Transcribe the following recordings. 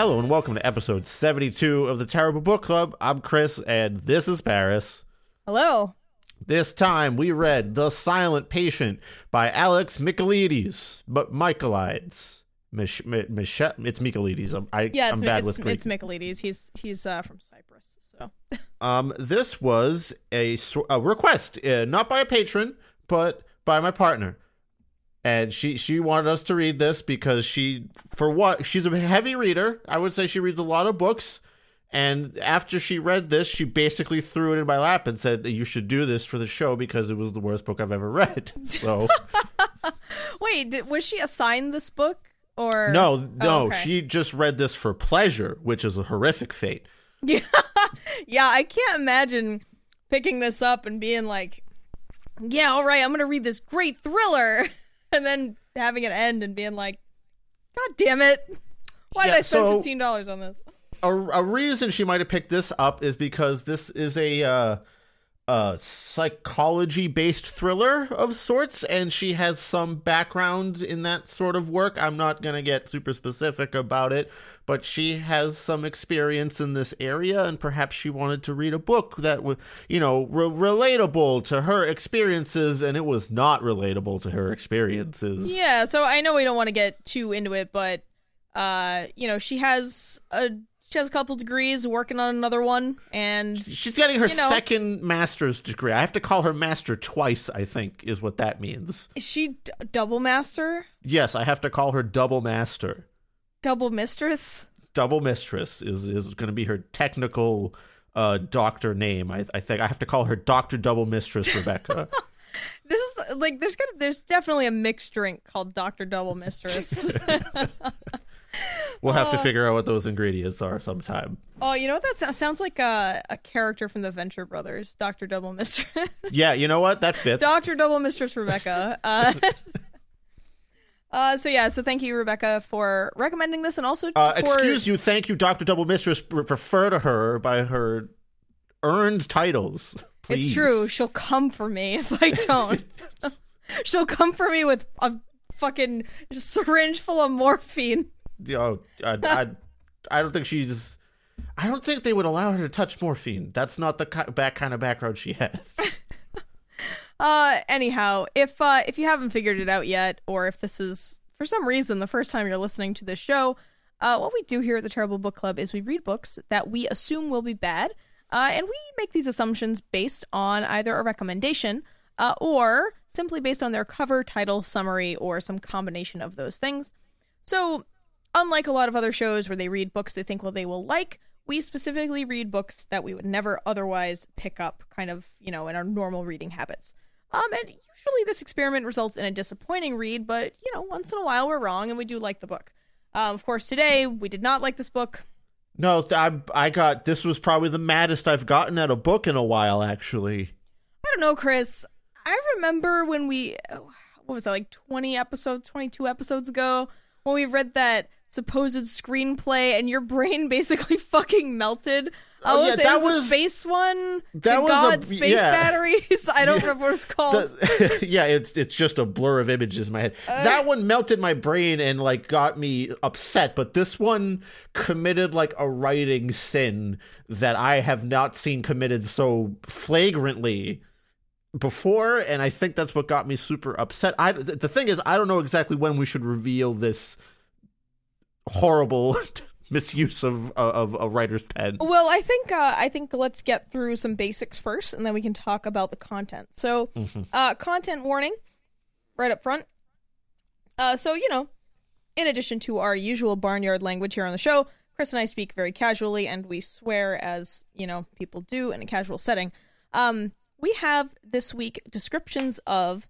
Hello and welcome to episode 72 of the Terrible Book Club. I'm Chris and this is Paris. Hello. This time we read The Silent Patient by Alex Michaelides, but Michaelides. Mich- Mi- Mich- it's Michaelides. I'm, I, Yeah, it's I'm bad it's, with Greek. it's Michaelides. He's he's uh, from Cyprus. So Um, this was a, a request, uh, not by a patron, but by my partner. And she she wanted us to read this because she, for what, she's a heavy reader. I would say she reads a lot of books. And after she read this, she basically threw it in my lap and said, "You should do this for the show because it was the worst book I've ever read." So wait, did, was she assigned this book or no, Oh, no, okay. she just read this for pleasure, which is a horrific fate. Yeah, yeah. I can't imagine picking this up and being like, "Yeah, all right, I'm gonna read this great thriller," and then having it end and being like, "God damn it! Why did I spend so- fifteen dollars on this?" a, a reason she might have picked this up is because this is a uh, uh, psychology based thriller of sorts, and she has some background in that sort of work. I'm not going to get super specific about it, but she has some experience in this area, and perhaps she wanted to read a book that was, you know, re- relatable to her experiences, and it was not relatable to her experiences. Yeah, so I know we don't want to get too into it, but uh, you know, she has a she has a couple degrees, working on another one, and She's getting her You know- second master's degree. I have to call her master twice, I think, is what that means. is she d- double master, Yes, I have to call her double master. double mistress? Double mistress is, is going to be her technical uh, doctor name. I, I think I have to call her Doctor Double Mistress Rebecca. This is like there's gonna there's definitely a mixed drink called Doctor Double Mistress. we'll have to Uh. figure out what those ingredients are sometime. oh, you know what that so- sounds like a a character from the Venture Brothers, Doctor Double Mistress, Yeah, you know what? That fits. Doctor Double Mistress Rebecca. Uh, uh, so yeah, so thank you Rebecca for recommending this and also uh, for excuse you. Thank you, Doctor Double Mistress. Re- Refer to her by her earned titles. Please. It's true. She'll come for me if I don't. She'll come for me with a fucking syringe full of morphine. You know, I, I, I don't think she's. I don't think they would allow her to touch morphine. That's not the ki- back kind of background she has. Uh, anyhow, if uh, if you haven't figured it out yet, or if this is for some reason the first time you're listening to this show, uh, what we do here at the Terrible Book Club is we read books that we assume will be bad, uh, and we make these assumptions based on either a recommendation uh, or simply based on their cover, title, summary, or some combination of those things. So, unlike a lot of other shows where they read books they think well they will like, we specifically read books that we would never otherwise pick up, kind of you know in our normal reading habits. Um, and usually this experiment results in a disappointing read, but you know, once in a while we're wrong and we do like the book. Um, of course, today we did not like this book. no, I, I got this was probably the maddest I've gotten at a book in a while. Actually, I don't know, Chris. I remember when we, oh, what was that, like 20 episodes, 22 episodes ago, when we read that supposed screenplay and your brain basically fucking melted. Oh, Oh, yeah, was it, that was, the space one. that the was a- God space yeah. batteries. I don't remember what it's called. The- yeah, it's it's just a blur of images in my head. Uh, that one melted my brain and like got me upset, but this one committed like a writing sin that I have not seen committed so flagrantly before, and I think that's what got me super upset. I the thing is, I don't know exactly when we should reveal this horrible misuse of of a writer's pen. Well, I think uh, I think let's get through some basics first, and then we can talk about the content. So, Mm-hmm. uh, content warning, right up front. Uh, so you know, in addition to our usual barnyard language here on the show, Chris and I speak very casually, and we swear as you know people do in a casual setting. Um, we have this week descriptions of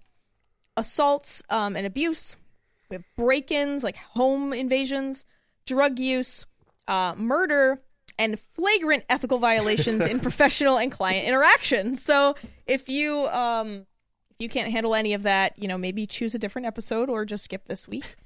assaults um, and abuse. We have break-ins, like home invasions, drug use, uh, murder, and flagrant ethical violations in professional and client interaction. So if you um, if you can't handle any of that, you know maybe choose a different episode or just skip this week.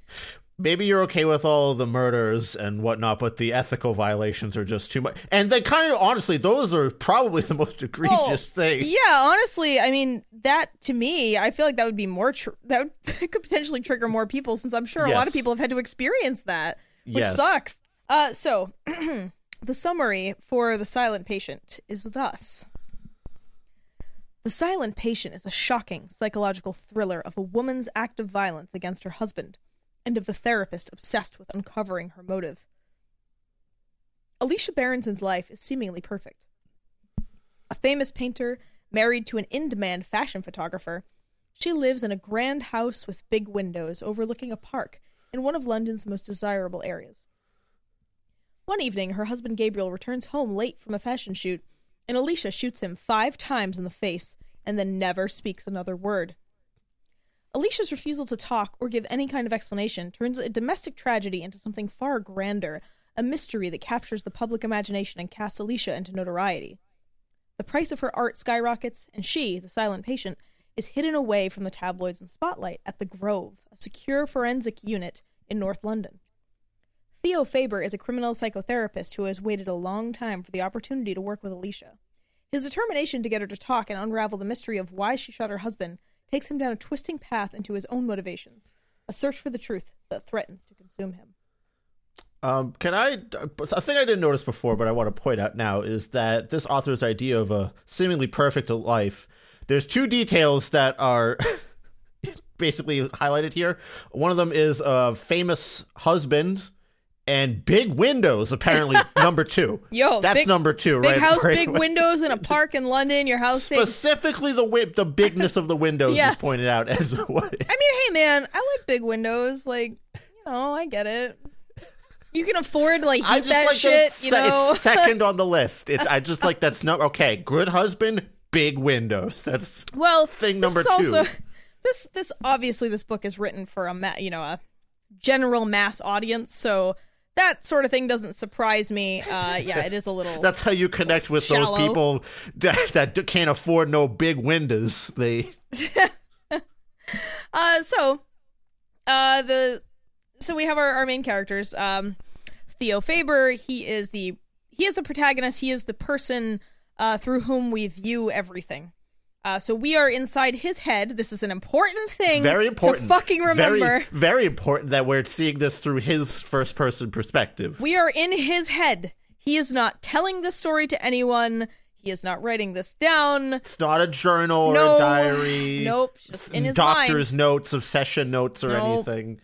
Maybe you're okay with all the murders and whatnot, but the ethical violations are just too much. And they kind of, honestly, those are probably the most egregious thing. Yeah, honestly, I mean that to me, I feel like that would be more tr- that, would, could potentially trigger more people since I'm sure a lot of people have had to experience that, which Yes. sucks. Uh, so the summary for the silent patient is thus. The Silent Patient is a shocking psychological thriller of a woman's act of violence against her husband and of the therapist obsessed with uncovering her motive. Alicia Berenson's life is seemingly perfect. A famous painter married to an in demand fashion photographer, she lives in a grand house with big windows overlooking a park in one of London's most desirable areas. One evening, her husband Gabriel returns home late from a fashion shoot, and Alicia shoots him five times in the face and then never speaks another word. Alicia's refusal to talk or give any kind of explanation turns a domestic tragedy into something far grander, a mystery that captures the public imagination and casts Alicia into notoriety. The price of her art skyrockets, and she, the silent patient, is hidden away from the tabloids and spotlight at the Grove, a secure forensic unit in North London. Theo Faber is a criminal psychotherapist who has waited a long time for the opportunity to work with Alicia. His determination to get her to talk and unravel the mystery of why she shot her husband takes him down a twisting path into his own motivations, a search for the truth that threatens to consume him. Um, can I? A thing I didn't notice before, but I want to point out now is that this author's idea of a seemingly perfect life. There's two details that are basically highlighted here. One of them is a famous husband and big windows. Apparently, number two. Yo, that's big- number two, Big right? house, Right big away. windows in a park in London. Your house. Specifically, the wi- the bigness of the windows Yes. is pointed out as what. I mean, hey man, I like big windows. Like, you know, I get it. You can afford to, like heat I just that like shit. that You know, it's second on the list. It's I just like that's no okay. Good husband, big windows. That's well, thing number is also, two. This this obviously this book is written for a ma- you know a general mass audience, so that sort of thing doesn't surprise me. Uh, yeah, it is a little. that's how you connect with Shallow. those people that, that can't afford no big windows. They Uh, so, uh, the so we have our, our main characters. Um, Theo Faber. He is the he is the protagonist. He is the person uh, through whom we view everything. Uh, so we are inside his head. This is an important thing. very important. to fucking remember. Very, very important that we're seeing this through his first person perspective. We are in his head. He is not telling this story to anyone. He is not writing this down. it's not a journal or no a diary. Nope. Just in his doctor's mind. notes obsession notes or Nope. anything.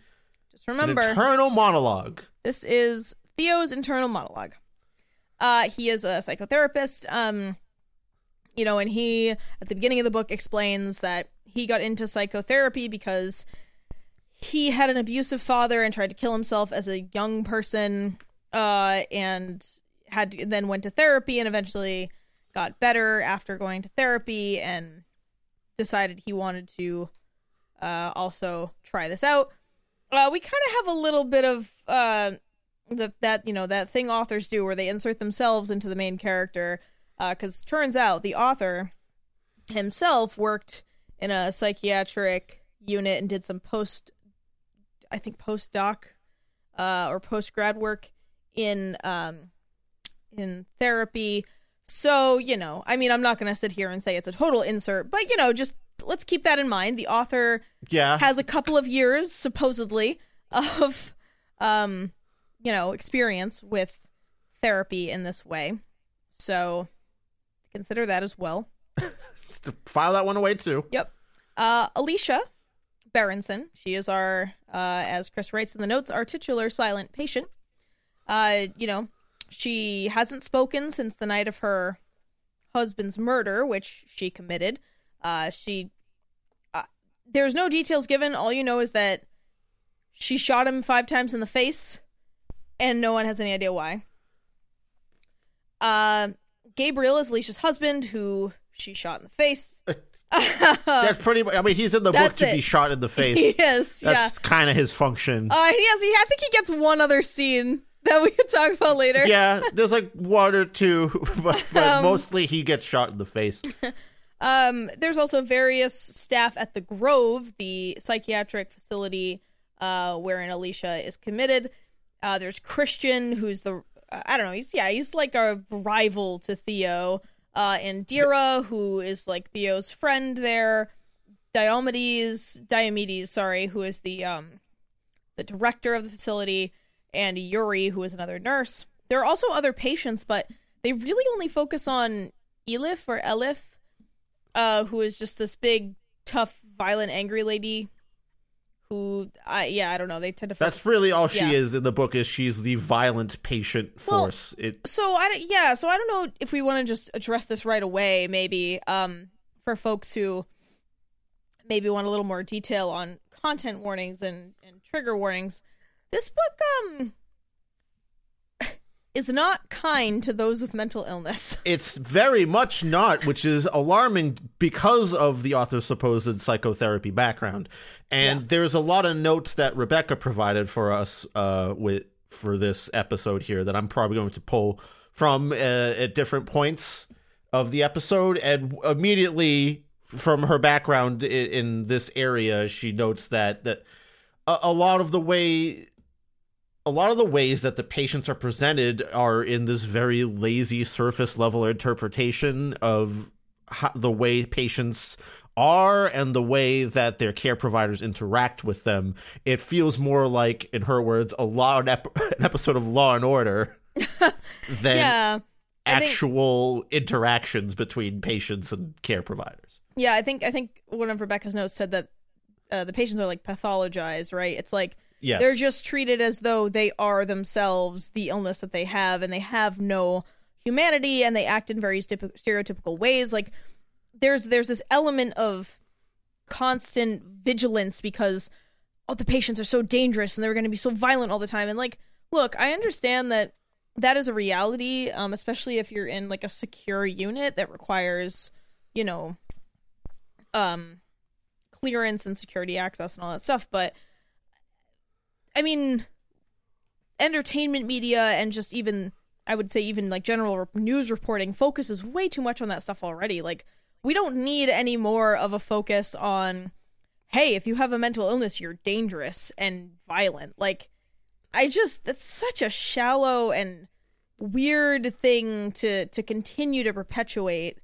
Just An remember. internal monologue. This is Theo's internal monologue. Uh, he is a psychotherapist. Um, you know, and he at the beginning of the book explains that he got into psychotherapy because he had an abusive father and tried to kill himself as a young person, uh, and had then went to therapy and eventually got better after going to therapy and decided he wanted to uh, also try this out. Uh, we kind of have a little bit of uh, that that you know that thing authors do where they insert themselves into the main character because turns out the author himself worked in a psychiatric unit and did some post i think postdoc uh, or post grad work in um, in therapy. So you know i mean i'm not going to sit here and say it's a total insert but you know just let's keep that in mind. The author Yeah. has a couple of years supposedly of um you know experience with therapy in this way. So consider that as well Just file that one away too. yep uh alicia berenson she is our uh as chris writes in the notes our titular silent patient Uh, you know, she hasn't spoken since the night of her husband's murder, which she committed. Uh, she uh, there's no details given. All you know is that she shot him five times in the face, and no one has any idea why. Uh, Gabriel is Alicia's husband, who she shot in the face. That's pretty. I mean, he's in the book That's to be shot in the face. yes, yeah. That's kind of his function. Uh, and he has. He, I think he gets one other scene that we could talk about later. yeah, there's like one or two, but, but Um, mostly he gets shot in the face. Um, there's also various staff at the Grove, the psychiatric facility uh, wherein Alicia is committed. Uh, there's Christian, who's the I don't know. He's yeah, he's like a rival to Theo. Uh, Indira, who is like Theo's friend there. Diomedes, Diomedes, sorry, who is the um the director of the facility, and Yuri, who is another nurse. There are also other patients, but they really only focus on Elif or Elif, uh, who is just this big, tough, violent, angry lady. Who, I yeah, I don't know. They tend to. Focus. That's really all she Yeah. is in the book. Is she's the violent patient Well, force? it so I yeah, so I don't know if we want to just address this right away. Maybe um for folks who maybe want a little more detail on content warnings and and trigger warnings. This book um is not kind to those with mental illness. it's very much not, which is alarming because of the author's supposed psychotherapy background. And Yeah. there's a lot of notes that Rebecca provided for us uh, with for this episode here that I'm probably going to pull from uh, at different points of the episode, and immediately from her background in, in this area, she notes that that a, a lot of the way a lot of the ways that the patients are presented are in this very lazy surface level interpretation of how, the way patients are and the way that their care providers interact with them. It feels more like, in her words, a law an, ep- an episode of Law and Order than yeah. I think- actual interactions between patients and care providers. Yeah, I think I think one of Rebecca's notes said that uh, the patients are like pathologized, right? It's like Yes. they're just treated as though they are themselves the illness that they have, and they have no humanity, and they act in very stereotypical ways. Like there's there's this element of constant vigilance because oh the patients are so dangerous and they're going to be so violent all the time and like look i understand that that is a reality um especially if you're in like a secure unit that requires you know um clearance and security access and all that stuff but i mean entertainment media and just even i would say even like general news reporting focuses way too much on that stuff already. Like we don't need any more of a focus on hey if you have a mental illness you're dangerous and violent. Like i just that's such a shallow and weird thing to to continue to perpetuate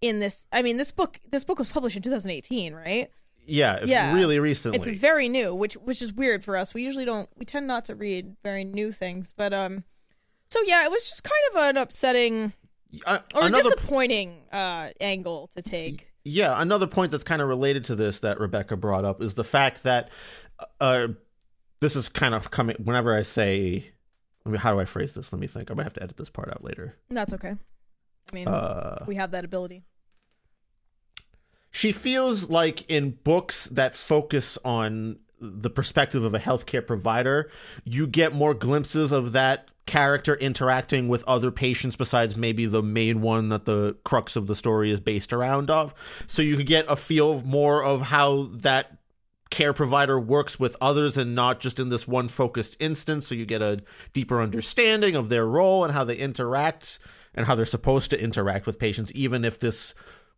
in this i mean this book this book was published in 2018 right Yeah, Yeah. really recently. it's very new which which is weird for us we usually don't we tend not to read very new things but um so yeah it was just kind of an upsetting Uh, or another disappointing uh angle to take Yeah, another point that's kind of related to this that Rebecca brought up is the fact that uh, this is kind of coming. Whenever I say, I mean, how do I phrase this? Let me think. I might have to edit this part out later. that's okay i mean Uh, we have that ability she feels like in books that focus on the perspective of a healthcare provider, you get more glimpses of that character interacting with other patients besides maybe the main one that the crux of the story is based around of. So you could get a feel more of how that care provider works with others and not just in this one focused instance so you get a deeper understanding of their role and how they interact and how they're supposed to interact with patients even if this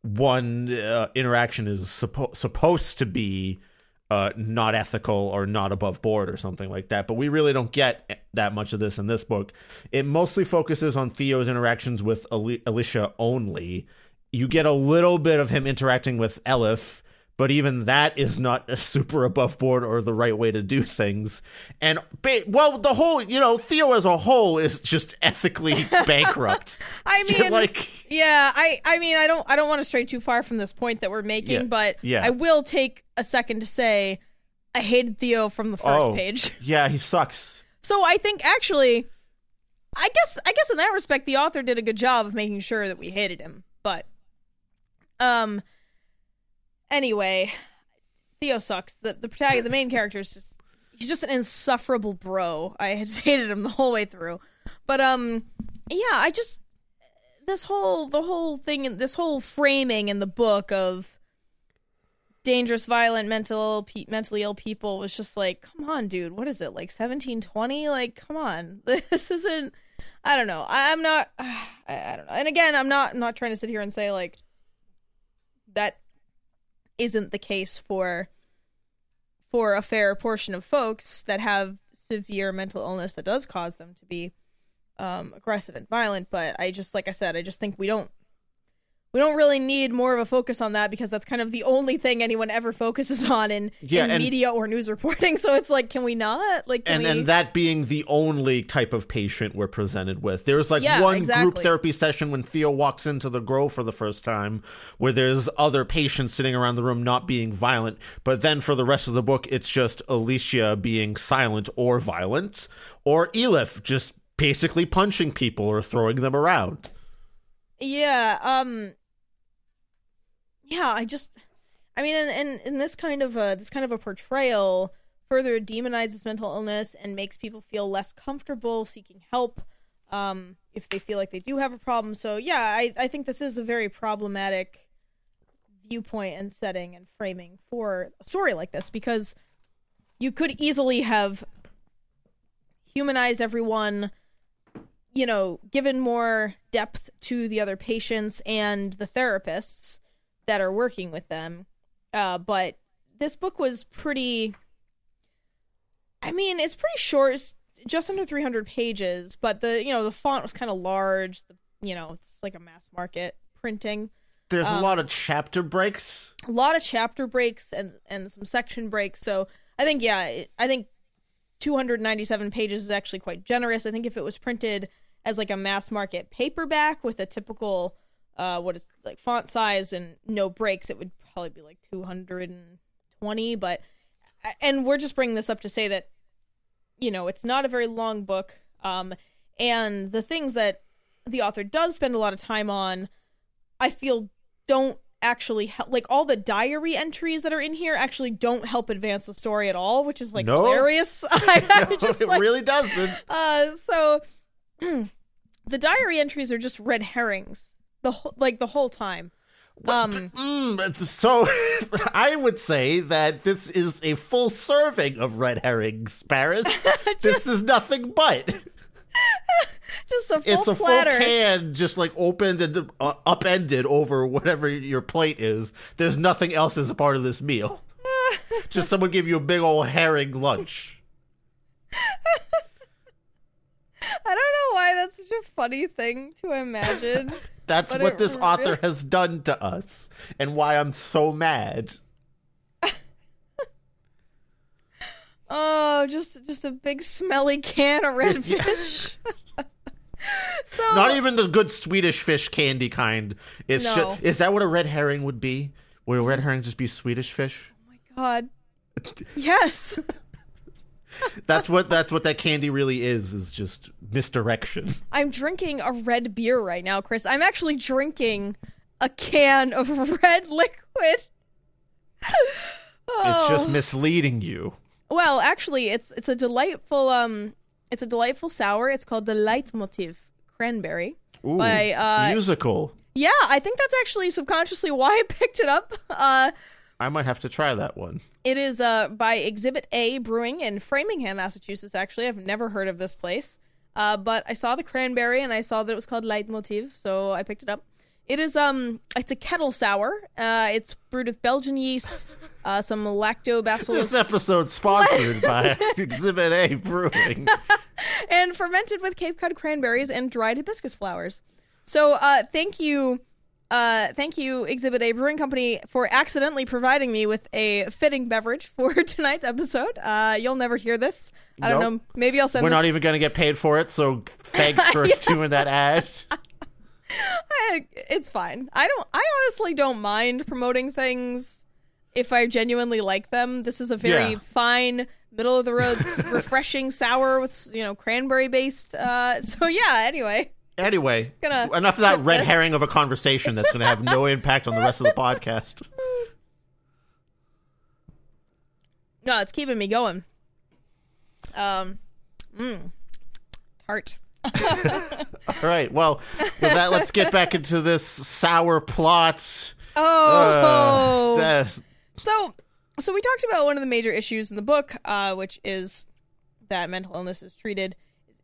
one uh, interaction is suppo- supposed to be uh, not ethical or not above board or something like that. But we really don't get that much of this in this book. It mostly focuses on Theo's interactions with Ali- Alicia only. You get a little bit of him interacting with Elif, but even that is not a super above board or the right way to do things. And ba- well, the whole, you know, Theo as a whole is just ethically bankrupt. I mean, like yeah, I, I mean, I don't, I don't want to stray too far from this point that we're making, Yeah, but yeah. I will take a second to say I hated Theo from the first Oh. page. yeah, he sucks. So I think actually, I guess I guess in that respect the author did a good job of making sure that we hated him. But um anyway, Theo sucks. The the protagonist, the main character is just he's just an insufferable bro. I just hated him the whole way through. But um yeah, I just this whole the whole thing this whole framing in the book of dangerous violent mental pe- mentally ill people was just like come on dude what is it like 1720 like come on this isn't i don't know I, i'm not I, I don't know and again i'm not I'm not trying to sit here and say like that isn't the case for for a fair portion of folks that have severe mental illness that does cause them to be um, aggressive and violent. But I just, like I said, I just think we don't we don't really need more of a focus on that because that's kind of the only thing anyone ever focuses on in, Yeah, in and- media or news reporting. So it's like, can we not? Like, can and we? and that being the only type of patient we're presented with. There's like Yeah, one group therapy session when Theo walks into the Grove for the first time, where there's other patients sitting around the room not being violent. But then for the rest of the book, it's just Alicia being silent or violent, or Elif just basically punching people or throwing them around. Yeah, um Yeah, I just I mean and in, this kind of a this kind of a portrayal further demonizes mental illness and makes people feel less comfortable seeking help um if they feel like they do have a problem. So yeah, I, I think this is a very problematic viewpoint and setting and framing for a story like this because you could easily have humanized everyone you know, given more depth to the other patients and the therapists that are working with them. Uh, but this book was pretty. I mean, it's pretty short, it's just under 300 pages, but the you know the font was kind of large. The, you know, it's like a mass market printing. There's Um, a lot of chapter breaks. A lot of chapter breaks and and some section breaks. So I think yeah, I think 297 pages is actually quite generous. I think if it was printed as like a mass market paperback with a typical uh what is like font size and no breaks, it would probably be like 220, but and we're just bringing this up to say that you know, it's not a very long book um and the things that the author does spend a lot of time on I feel don't actually help like all the diary entries that are in here actually don't help advance the story at all which is like No. hilarious I, No, it really doesn't. uh, so the diary entries are just red herrings. The whole, like the whole time. Um, Mm, so I would say that this is a full serving of red herrings, Paris. this is nothing but. just a full It's a platter. full can, just like opened and uh, upended over whatever your plate is. There's nothing else as a part of this meal. just someone give you a big old herring lunch. I don't know why that's such a funny thing to imagine. That's what this really- author has done to us, and why I'm so mad. oh, just just a big smelly can of red Yeah. fish. so Not even the good Swedish fish candy kind. It's No. just is that what a red herring would be? Would a red herring just be Swedish fish? Oh my god. Yes. That's what that's what that candy really is. Is just misdirection. I'm drinking a red beer right now, Chris. I'm actually drinking a can of red liquid. It's just Oh. misleading you. Well, actually, it's it's a delightful um it's a delightful sour. It's called the Leitmotiv Cranberry. Ooh, By, uh, musical. Yeah, I think that's actually subconsciously why I picked it up. Uh I might have to try that one. it is uh by Exhibit A Brewing in Framingham, Massachusetts. Actually, I've never heard of this place. Uh, but I saw the cranberry and I saw that it was called Leitmotiv, so I picked it up. It is um it's a kettle sour. Uh it's brewed with Belgian yeast, uh some lactobacillus This episode's sponsored by Exhibit A Brewing. and fermented with Cape Cod cranberries and dried hibiscus flowers. So, uh, thank you, uh, thank you, Exhibit A Brewing Company, for accidentally providing me with a fitting beverage for tonight's episode. Uh, you'll never hear this. I don't know. Maybe I'll send. We're this- not even going to get paid for it, so thanks for doing that ad. I- it's fine. I don't. I honestly don't mind promoting things if I genuinely like them. This is a very Yeah. fine middle of the road, refreshing sour with you know cranberry based. Uh, so yeah. Anyway, Anyway, enough of that red this. herring of a conversation that's going to have no impact on the rest of the podcast. no, it's keeping me going. Um, mmm, tart. All right. Well, with that, let's get back into this sour plot. Oh, Uh, So, so we talked about one of the major issues in the book, uh, which is that mental illness is treated,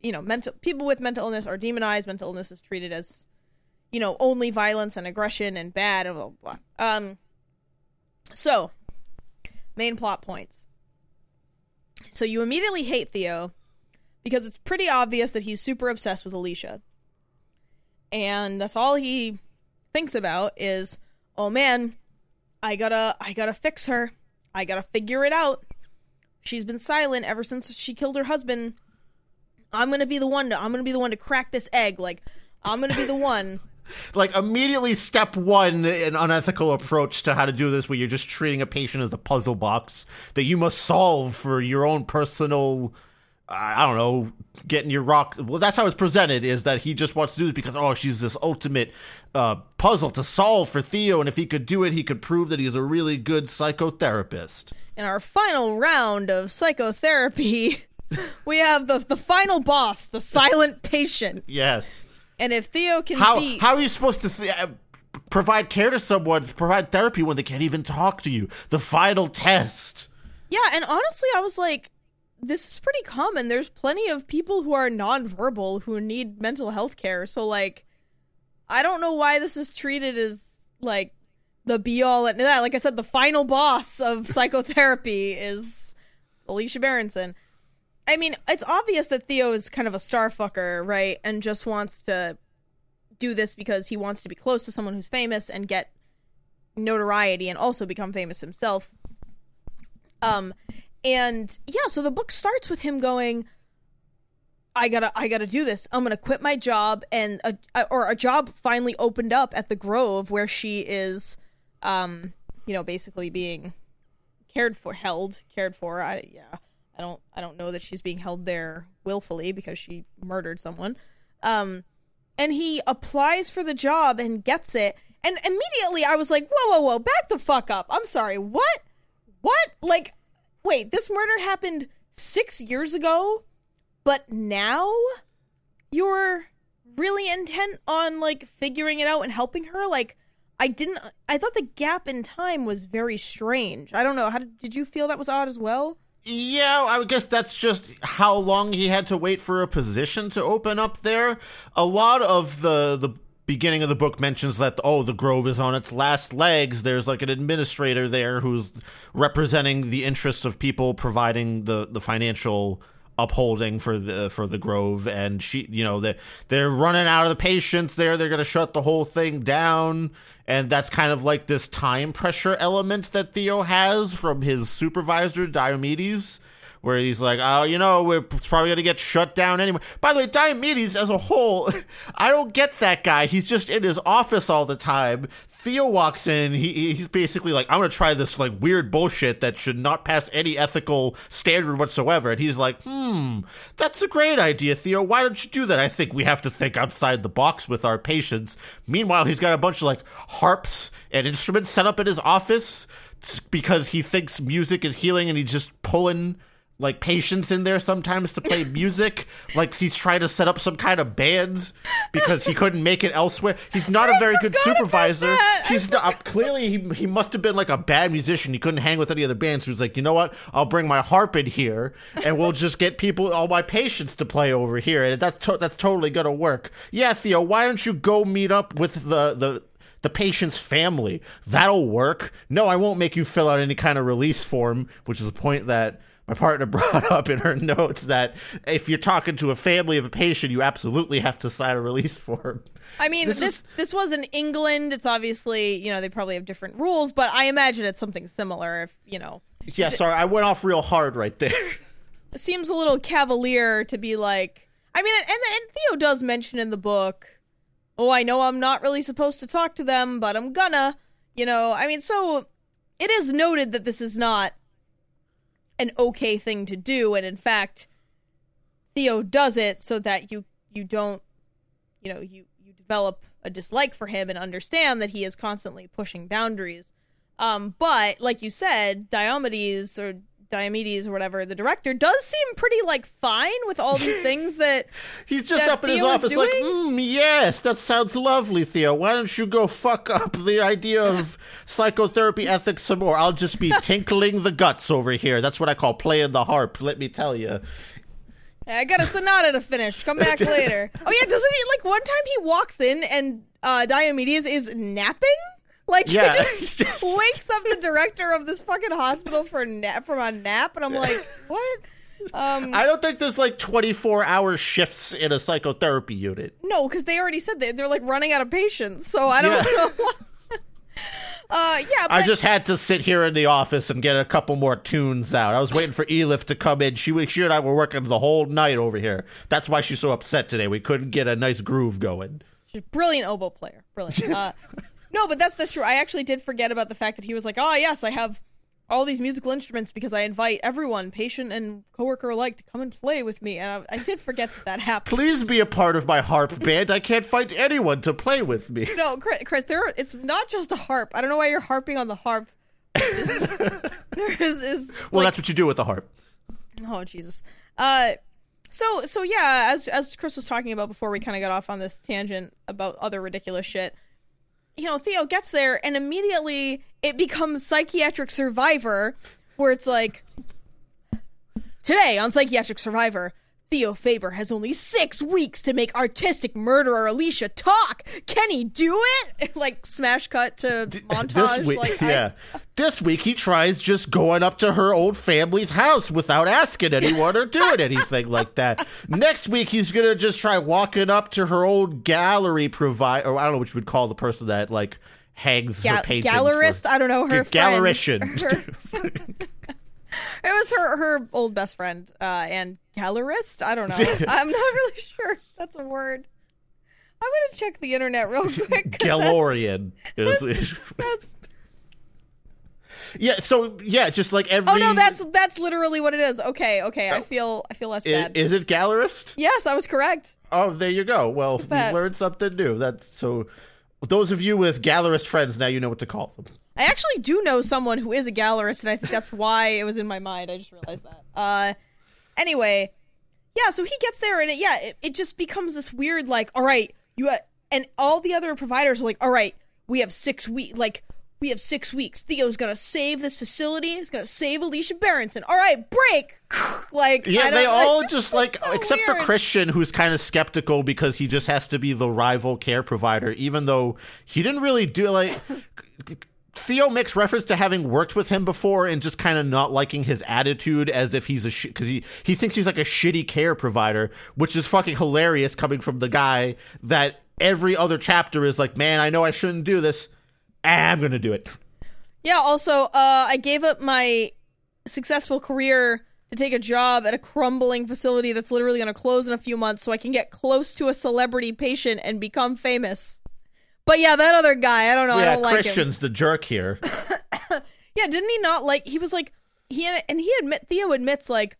you know, mental people with mental illness are demonized. Mental illness is treated as, you know, only violence and aggression and bad and blah blah. blah. Um, so main plot points. So you immediately hate Theo because it's pretty obvious that he's super obsessed with Alicia, and that's all he thinks about is, oh man, I gotta I gotta fix her. I gotta figure it out. She's been silent ever since she killed her husband. I'm gonna be the one to I'm gonna be the one to crack this egg. Like I'm gonna be the one. like immediately step one an unethical approach to how to do this where you're just treating a patient as a puzzle box that you must solve for your own personal i don't know getting your rock well that's how it's presented is that he just wants to do this because oh she's this ultimate uh, puzzle to solve for theo and if he could do it he could prove that he's a really good psychotherapist In our final round of psychotherapy, we have the the final boss, the silent patient. yes And if Theo can how beat how are you supposed to th- uh, provide care to someone provide therapy when they can't even talk to you the final test Yeah, and honestly, I was like, this is pretty common. There's plenty of people who are nonverbal who need mental health care. So, like, I don't know why this is treated as, like, the be all and that. Like I said, the final boss of psychotherapy is Alicia Berenson. I mean, it's obvious that Theo is kind of a star fucker, right? And just wants to do this because he wants to be close to someone who's famous and get notoriety and also become famous himself. Um, and yeah, so the book starts with him going, "I gotta, I gotta do this. I'm gonna quit my job." And a- or a job finally opened up at the Grove where she is, um, you know, basically being cared for, held, cared for. I yeah, I don't, I don't know that she's being held there willfully because she murdered someone. Um, and he applies for the job and gets it. And immediately I was like, whoa, whoa, whoa, back the fuck up. I'm sorry, what? What? Like, wait, this murder happened six years ago, but now you're really intent on, like, figuring it out and helping her? Like, I didn't, I thought the gap in time was very strange. I don't know. How did, did you feel that was odd as well? Yeah, I would guess that's just how long he had to wait for a position to open up there. A lot of the the beginning of the book mentions that oh, the Grove is on its last legs. There's like an administrator there who's representing the interests of people providing the the financial upholding for the for the Grove and she you know they they're running out of the patients there they're going to shut the whole thing down and that's kind of like this time pressure element that Theo has from his supervisor Diomedes where he's like, oh, you know, we're probably going to get shut down anyway. By the way, Diomedes as a whole, I don't get that guy. He's just in his office all the time. Theo walks in, he, he's basically like, I'm going to try this like weird bullshit that should not pass any ethical standard whatsoever. And he's like, hmm, that's a great idea, Theo. Why don't you do that? I think we have to think outside the box with our patients. Meanwhile, he's got a bunch of like harps and instruments set up in his office because he thinks music is healing and he's just pulling like patients in there sometimes to play music. Like he's trying to set up some kind of bands because he couldn't make it elsewhere. He's not a very good supervisor. he's not, uh, clearly he, he must have been like a bad musician. He couldn't hang with any other bands. So he's like you know what? I'll bring my harp in here and we'll just get people all my patients to play over here. And that's to- that's totally gonna work. Yeah theo why don't you go meet up with the the the patient's family. That'll work. No, I won't make you fill out any kind of release form, which is a point that my partner brought up in her notes that if you're talking to a family of a patient, you absolutely have to sign a release form. I mean, this this, was in England. It's obviously, you know, they probably have different rules, but I imagine it's something similar if, you know, Yeah, sorry, I went off real hard right there. seems a little cavalier to be like I mean, and, and Theo does mention in the book, "Oh, I know I'm not really supposed to talk to them, but I'm gonna." You know, I mean, so it is noted that this is not an okay thing to do and in fact Theo does it so that you you don't you know you you develop a dislike for him and understand that he is constantly pushing boundaries. Um but like you said Diomedes or Diomedes or whatever the director does seem pretty like fine with all these things that He's just that up in his Theo is office like, mm, yes, that sounds lovely, Theo. Why don't you go fuck up the idea of psychotherapy ethics some more? I'll just be tinkling the guts over here. That's what I call playing the harp, let me tell you. I got a sonata to finish. Come back later. Oh yeah, doesn't he like one time he walks in and uh Diomedes is napping? Like Yeah. he just wakes up the director of this fucking hospital for a nap from a nap and I'm like, what? Um I don't think there's like 24 hour shifts in a psychotherapy unit. no, because they already said they they're like running out of patients, so I don't Yeah. know Uh yeah, but I just had to sit here in the office and get a couple more tunes out. I was waiting for Elif to come in. She, she and I were working the whole night over here. That's why she's so upset today. We couldn't get a nice groove going. She's a brilliant oboe player. Brilliant. Uh, no, but that's that's true. I actually did forget about the fact that he was like, "Oh yes, I have all these musical instruments because I invite everyone, patient and coworker alike, to come and play with me." And I, I did forget that that happened. Please be a part of my harp band. I can't find anyone to play with me. No, Chris, Chris, there are, it's not just a harp. I don't know why you're harping on the harp. There is is Well, like- that's what you do with the harp. Oh Jesus. Uh so so yeah, as as Chris was talking about before we kind of got off on this tangent about other ridiculous shit. You know, Theo gets there and immediately it becomes psychiatric survivor where it's like Today on Psychiatric Survivor, Theo Faber has only six weeks to make artistic murderer Alicia talk. Can he do it? like smash cut to montage. This week, like I- yeah. This week he tries just going up to her old family's house without asking anyone or doing anything like that. Next week he's gonna just try walking up to her old gallery provider, or I don't know what you would call the person that like hangs Ga- her paintings. gallerist. for- I don't know her friend. Gallerician. It was her her old best friend uh, and gallerist. I don't know. I'm not really sure that's a word. I'm gonna check the internet real quick. Gallorian is. That's, that's- yeah. So yeah, just like every. oh no, that's that's literally what it is. Okay, okay. I feel I feel less I- bad. Is it gallerist? yes, I was correct. Oh, there you go. Well, that. learned something new. That's so. Those of you with gallerist friends, now you know what to call them. I actually do know someone who is a gallerist, and I think that's why it was in my mind. I just realized that. Uh, anyway, yeah. So he gets there, and it, yeah, it, it just becomes this weird, like, all right, you ha- and all the other providers are like, all right, we have six weeks, like. We have six weeks. Theo's gonna save this facility. He's gonna save Alicia Berenson. All right, break. like, Yeah, they all like, just like, so except for. Christian, who's kind of skeptical because he just has to be the rival care provider, even though he didn't really do like. Theo makes reference to having worked with him before and just kind of not liking his attitude as if he's a shit because he he thinks he's like a shitty care provider, which is fucking hilarious coming from the guy that every other chapter is like, man, I know I shouldn't do this, I'm gonna do it. Yeah, also, uh, I gave up my successful career to take a job at a crumbling facility that's literally going to close in a few months so I can get close to a celebrity patient and become famous. But yeah, that other guy, I don't know, I don't like him. Christian's the jerk here. Yeah, didn't he not like he was like he and he admit Theo admits like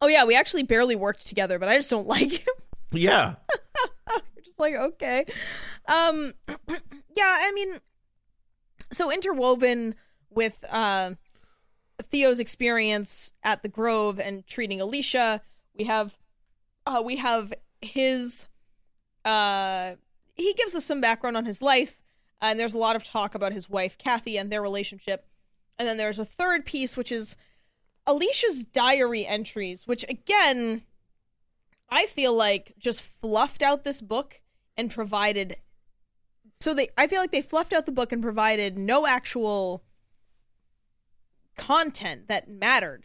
Oh yeah, we actually barely worked together, but I just don't like him. yeah. You're just like, okay. Um yeah, I mean so interwoven with uh Theo's experience at the Grove and treating Alicia, we have uh we have his uh he gives us some background on his life and there's a lot of talk about his wife Kathy and their relationship. And then there's a third piece which is Alicia's diary entries, which again I feel like just fluffed out this book and provided so they I feel like they fluffed out the book and provided no actual content that mattered.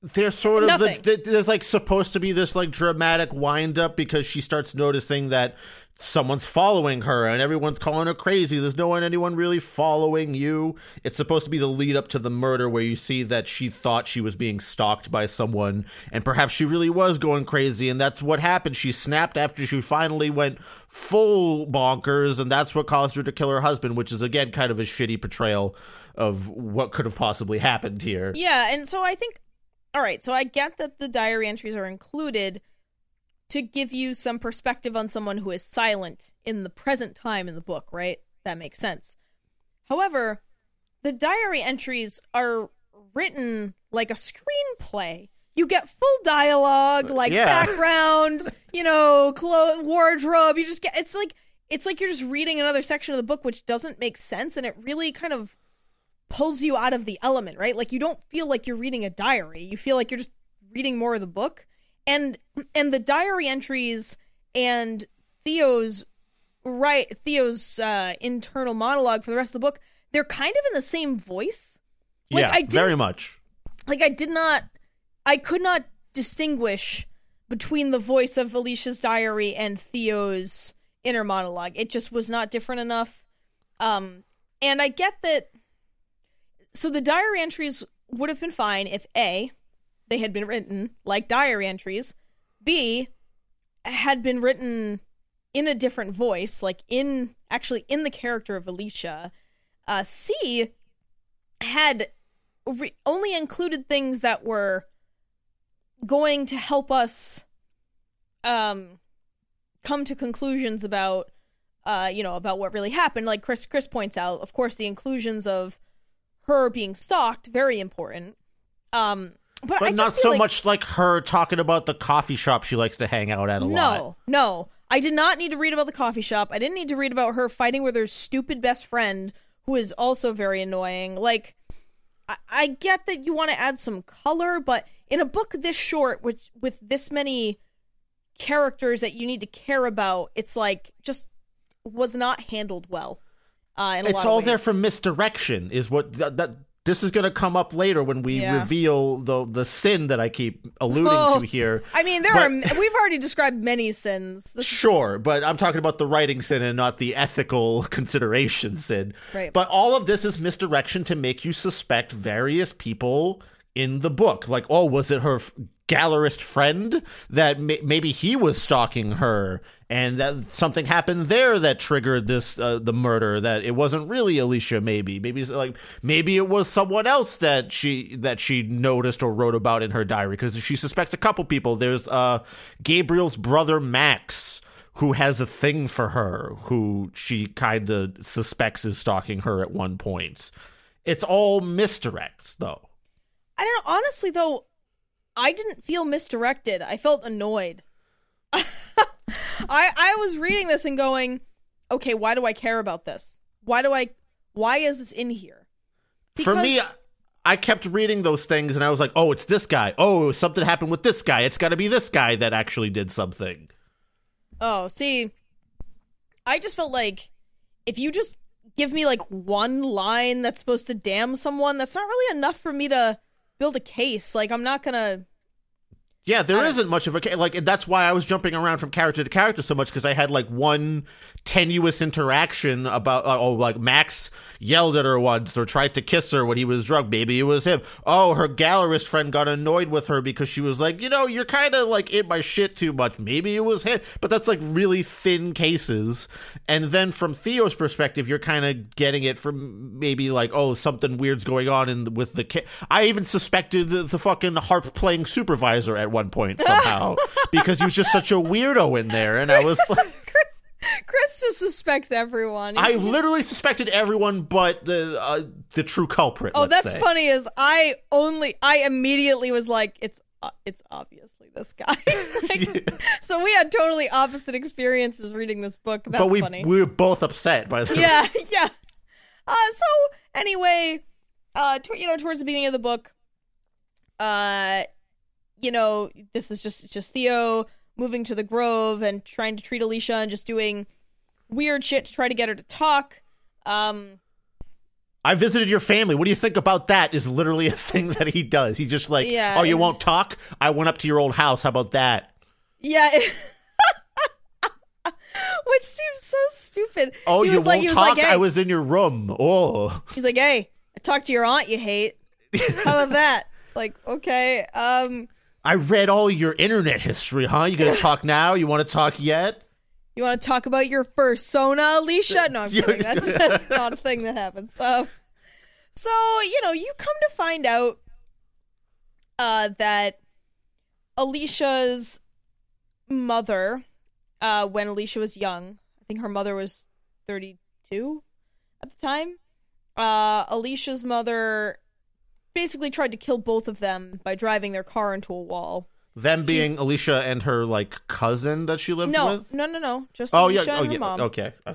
They're sort of the, there's like supposed to be this like dramatic wind up because she starts noticing that someone's following her and everyone's calling her crazy. There's no one anyone really following you. It's supposed to be the lead up to the murder where you see that she thought she was being stalked by someone and perhaps she really was going crazy and that's what happened. She snapped after she finally went full bonkers and that's what caused her to kill her husband, which is again kind of a shitty portrayal of what could have possibly happened here. Yeah, and so I think all right, so I get that the diary entries are included to give you some perspective on someone who is silent in the present time in the book, right? That makes sense. However, the diary entries are written like a screenplay. You get full dialogue, like Yeah. background, you know, clothes, wardrobe. You just get it's like it's like you're just reading another section of the book which doesn't make sense and it really kind of pulls you out of the element, right? Like you don't feel like you're reading a diary. You feel like you're just reading more of the book. And and the diary entries and Theo's right Theo's uh internal monologue for the rest of the book, they're kind of in the same voice. Like, yeah, I very much. Like I did not I could not distinguish between the voice of Alicia's diary and Theo's inner monologue. It just was not different enough. Um and I get that so the diary entries would have been fine if A, they had been written like diary entries, B, had been written in a different voice, like in actually in the character of Alicia. Uh, C had re- only included things that were going to help us um come to conclusions about uh you know about what really happened. Like chris chris points out of course the inclusions of her being stalked very important. Um but, But not so like, much like her talking about the coffee shop she likes to hang out at a no lot. no no. i did not need to read about the coffee shop i didn't need to read about her fighting with her stupid best friend who is also very annoying like I, I get that you want to add some color, but in a book this short, which with this many characters that you need to care about, it's like just was not handled well. Uh, in a It's all ways. there for misdirection, is what that. that this is going to come up later when we Yeah. reveal the the sin that I keep alluding to here. I mean, there But- are we've already described many sins. This is- Sure, but I'm talking about the writing sin and not the ethical consideration sin. Right. But all of this is misdirection to make you suspect various people in the book. Like, oh, was it her f- gallerist friend that may- maybe he was stalking her and that something happened there that triggered this uh, the murder that it wasn't really Alicia maybe maybe like maybe it was someone else that she that she noticed or wrote about in her diary because she suspects a couple people there's uh Gabriel's brother Max who has a thing for her who she kind of suspects is stalking her at one point it's all misdirects though I don't know. Honestly, though, I didn't feel misdirected. I felt annoyed. I I was reading this and going, okay, why do I care about this? Why do I? Why is this in here? For me, Because- I kept reading those things and I was like, oh, it's this guy. Oh, something happened with this guy. It's got to be this guy that actually did something. Oh, see, I just felt like if you just give me like one line that's supposed to damn someone, that's not really enough for me to build a case. Like, I'm not gonna. Yeah, there isn't much of a like. and That's why I was jumping around from character to character so much because I had like one tenuous interaction about uh, oh like Max yelled at her once or tried to kiss her when he was drunk. Maybe it was him. Oh, her gallerist friend got annoyed with her because she was like, you know, you're kind of like in my shit too much. Maybe it was him. But that's like really thin cases. And then from Theo's perspective, you're kind of getting it from maybe like oh something weird's going on in with the kid. I even suspected the, the fucking harp playing supervisor at one point somehow because he was just such a weirdo in there, and I was like. Chris, suspects everyone. I literally suspected everyone but the uh, the true culprit. oh, that's say. funny. Is I only I immediately was like, it's uh, it's obviously this guy. Like, So we had totally opposite experiences reading this book. That's but we funny. we were both upset by the yeah, yeah. Uh, so anyway, uh, t- you know, towards the beginning of the book, uh, you know, this is just it's just Theo moving to the Grove and trying to treat Alicia and just doing weird shit to try to get her to talk. Um, I visited your family. What do you think about that? Is literally a thing that he does. He just like, Yeah. oh, you won't talk. I went up to your old house. How about that? yeah. Which seems so stupid. Oh, he you was won't like, he was talk. like, hey. I was in your room. Oh, He's like, hey, I talked to your aunt you hate. How about that? Like, okay. Um, I read all your internet history, huh? You gonna talk now? You want to talk yet? You want to talk about your persona, Alicia? No, I'm kidding. That's, that's not a thing that happens. Um, So, you know, you come to find out uh, that Alicia's mother, uh, when Alicia was young, I think her mother was 32 at the time, uh, Alicia's mother basically tried to kill both of them by driving their car into a wall. Them being Alicia and her like cousin that she lived No, with. no, no, no. Just Oh Alicia yeah. Oh and her yeah. mom. Okay. Uh,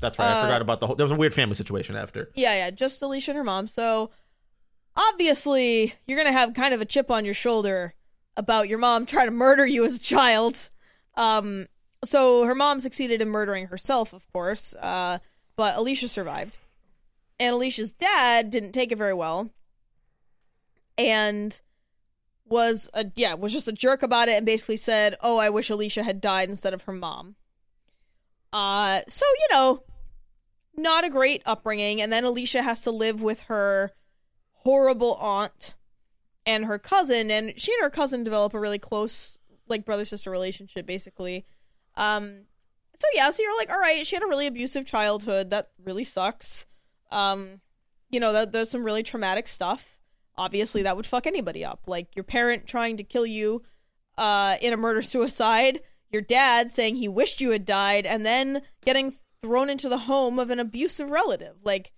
That's right. I Uh, forgot about the whole. There was a weird family situation after. Yeah, yeah, just Alicia and her mom. So obviously, you're gonna have kind of a chip on your shoulder about your mom trying to murder you as a child. Um, so her mom succeeded in murdering herself, of course, uh, but Alicia survived, and Alicia's dad didn't take it very well, and was a yeah was just a jerk about it and basically said, "Oh, I wish Alicia had died instead of her mom." Uh, so you know, not a great upbringing. And then alicia has to live with her horrible aunt and her cousin. And she and her cousin develop a really close like brother sister relationship basically. Um so yeah so you're like all right she had a really abusive childhood. That really sucks. Um you know that there's some really traumatic stuff obviously that would fuck anybody up. Like your parent trying to kill you uh in a murder suicide your dad saying he wished you had died and then getting thrown into the home of an abusive relative. Like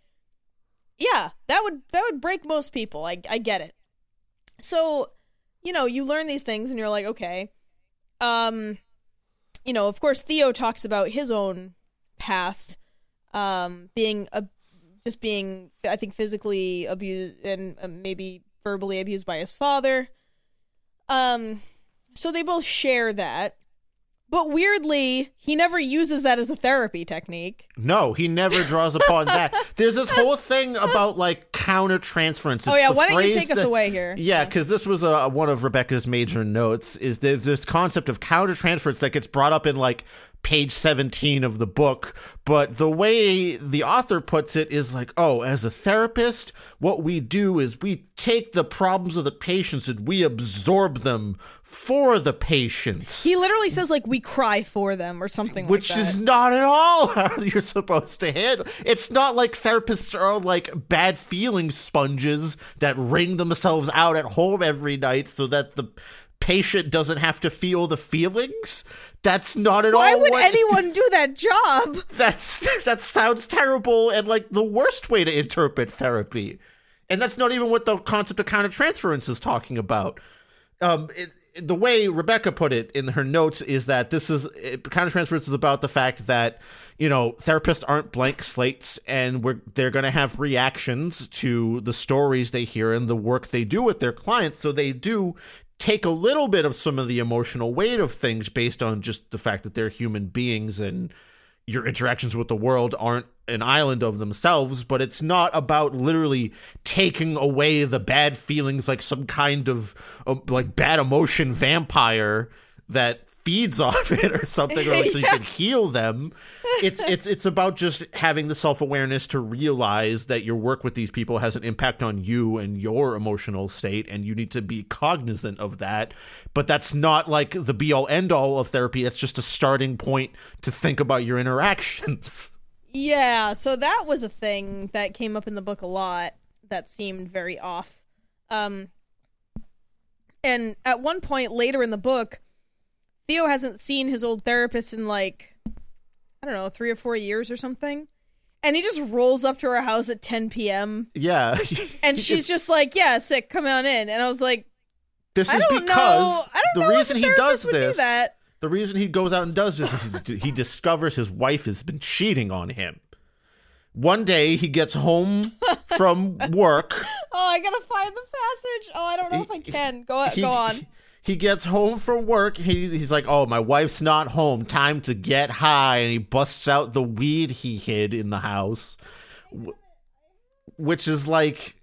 yeah that would that would break most people. I i get it. So you know you learn these things and you're like okay um you know of course theo talks about his own past um being a just being i think physically abused and uh, maybe verbally abused by his father um so they both share that but weirdly he never uses that as a therapy technique No, he never draws upon that. There's this whole thing about like counter transference. oh yeah why don't you take us away here Yeah, because this was uh, one of Rebecca's major notes. Is there's this concept of counter transference that gets brought up in like page 17 of the book but the way the author puts it is like oh as a therapist what we do is we take the problems of the patients and we absorb them for the patients he literally says like we cry for them or something which like that. is not at all how you're supposed to handle. It's not like therapists are like bad feeling sponges that wring themselves out at home every night so that the patient doesn't have to feel the feelings. That's not at why all. Why would what- anyone do that job That's that sounds terrible and like the worst way to interpret therapy. And that's not even what the concept of countertransference is talking about. Um, it, the way Rebecca put it in her notes is that this is it, countertransference is about the fact that you know therapists aren't blank slates and we're they're going to have reactions to the stories they hear and the work they do with their clients so they do take a little bit of some of the emotional weight of things based on just the fact that they're human beings and your interactions with the world aren't an island of themselves, but it's not about literally taking away the bad feelings like some kind of uh, like bad emotion vampire that feeds off it or something, or like so you can heal them. It's it's it's about just having the self awareness to realize that your work with these people has an impact on you and your emotional state, and you need to be cognizant of that. But that's not like the be all end all of therapy. It's just a starting point to think about your interactions. Yeah, so that was a thing that came up in the book a lot that seemed very off. Um and at one point later in the book, Theo hasn't seen his old therapist in like I don't know, 3 or 4 years or something. And he just rolls up to her house at 10 p.m. Yeah, and she's just like, "Yeah, sick, come on in." And I was like, This "I is because know. I don't the know if reason he does this, do that." the reason he goes out and does this is he- he discovers his wife has been cheating on him. One day he gets home from work. Oh, I got to find the passage. Oh, I don't know if I can. Go He, go on. He gets home from work. He, he's like, "Oh, my wife's not home. Time to get high." And he busts out the weed he hid in the house, which is like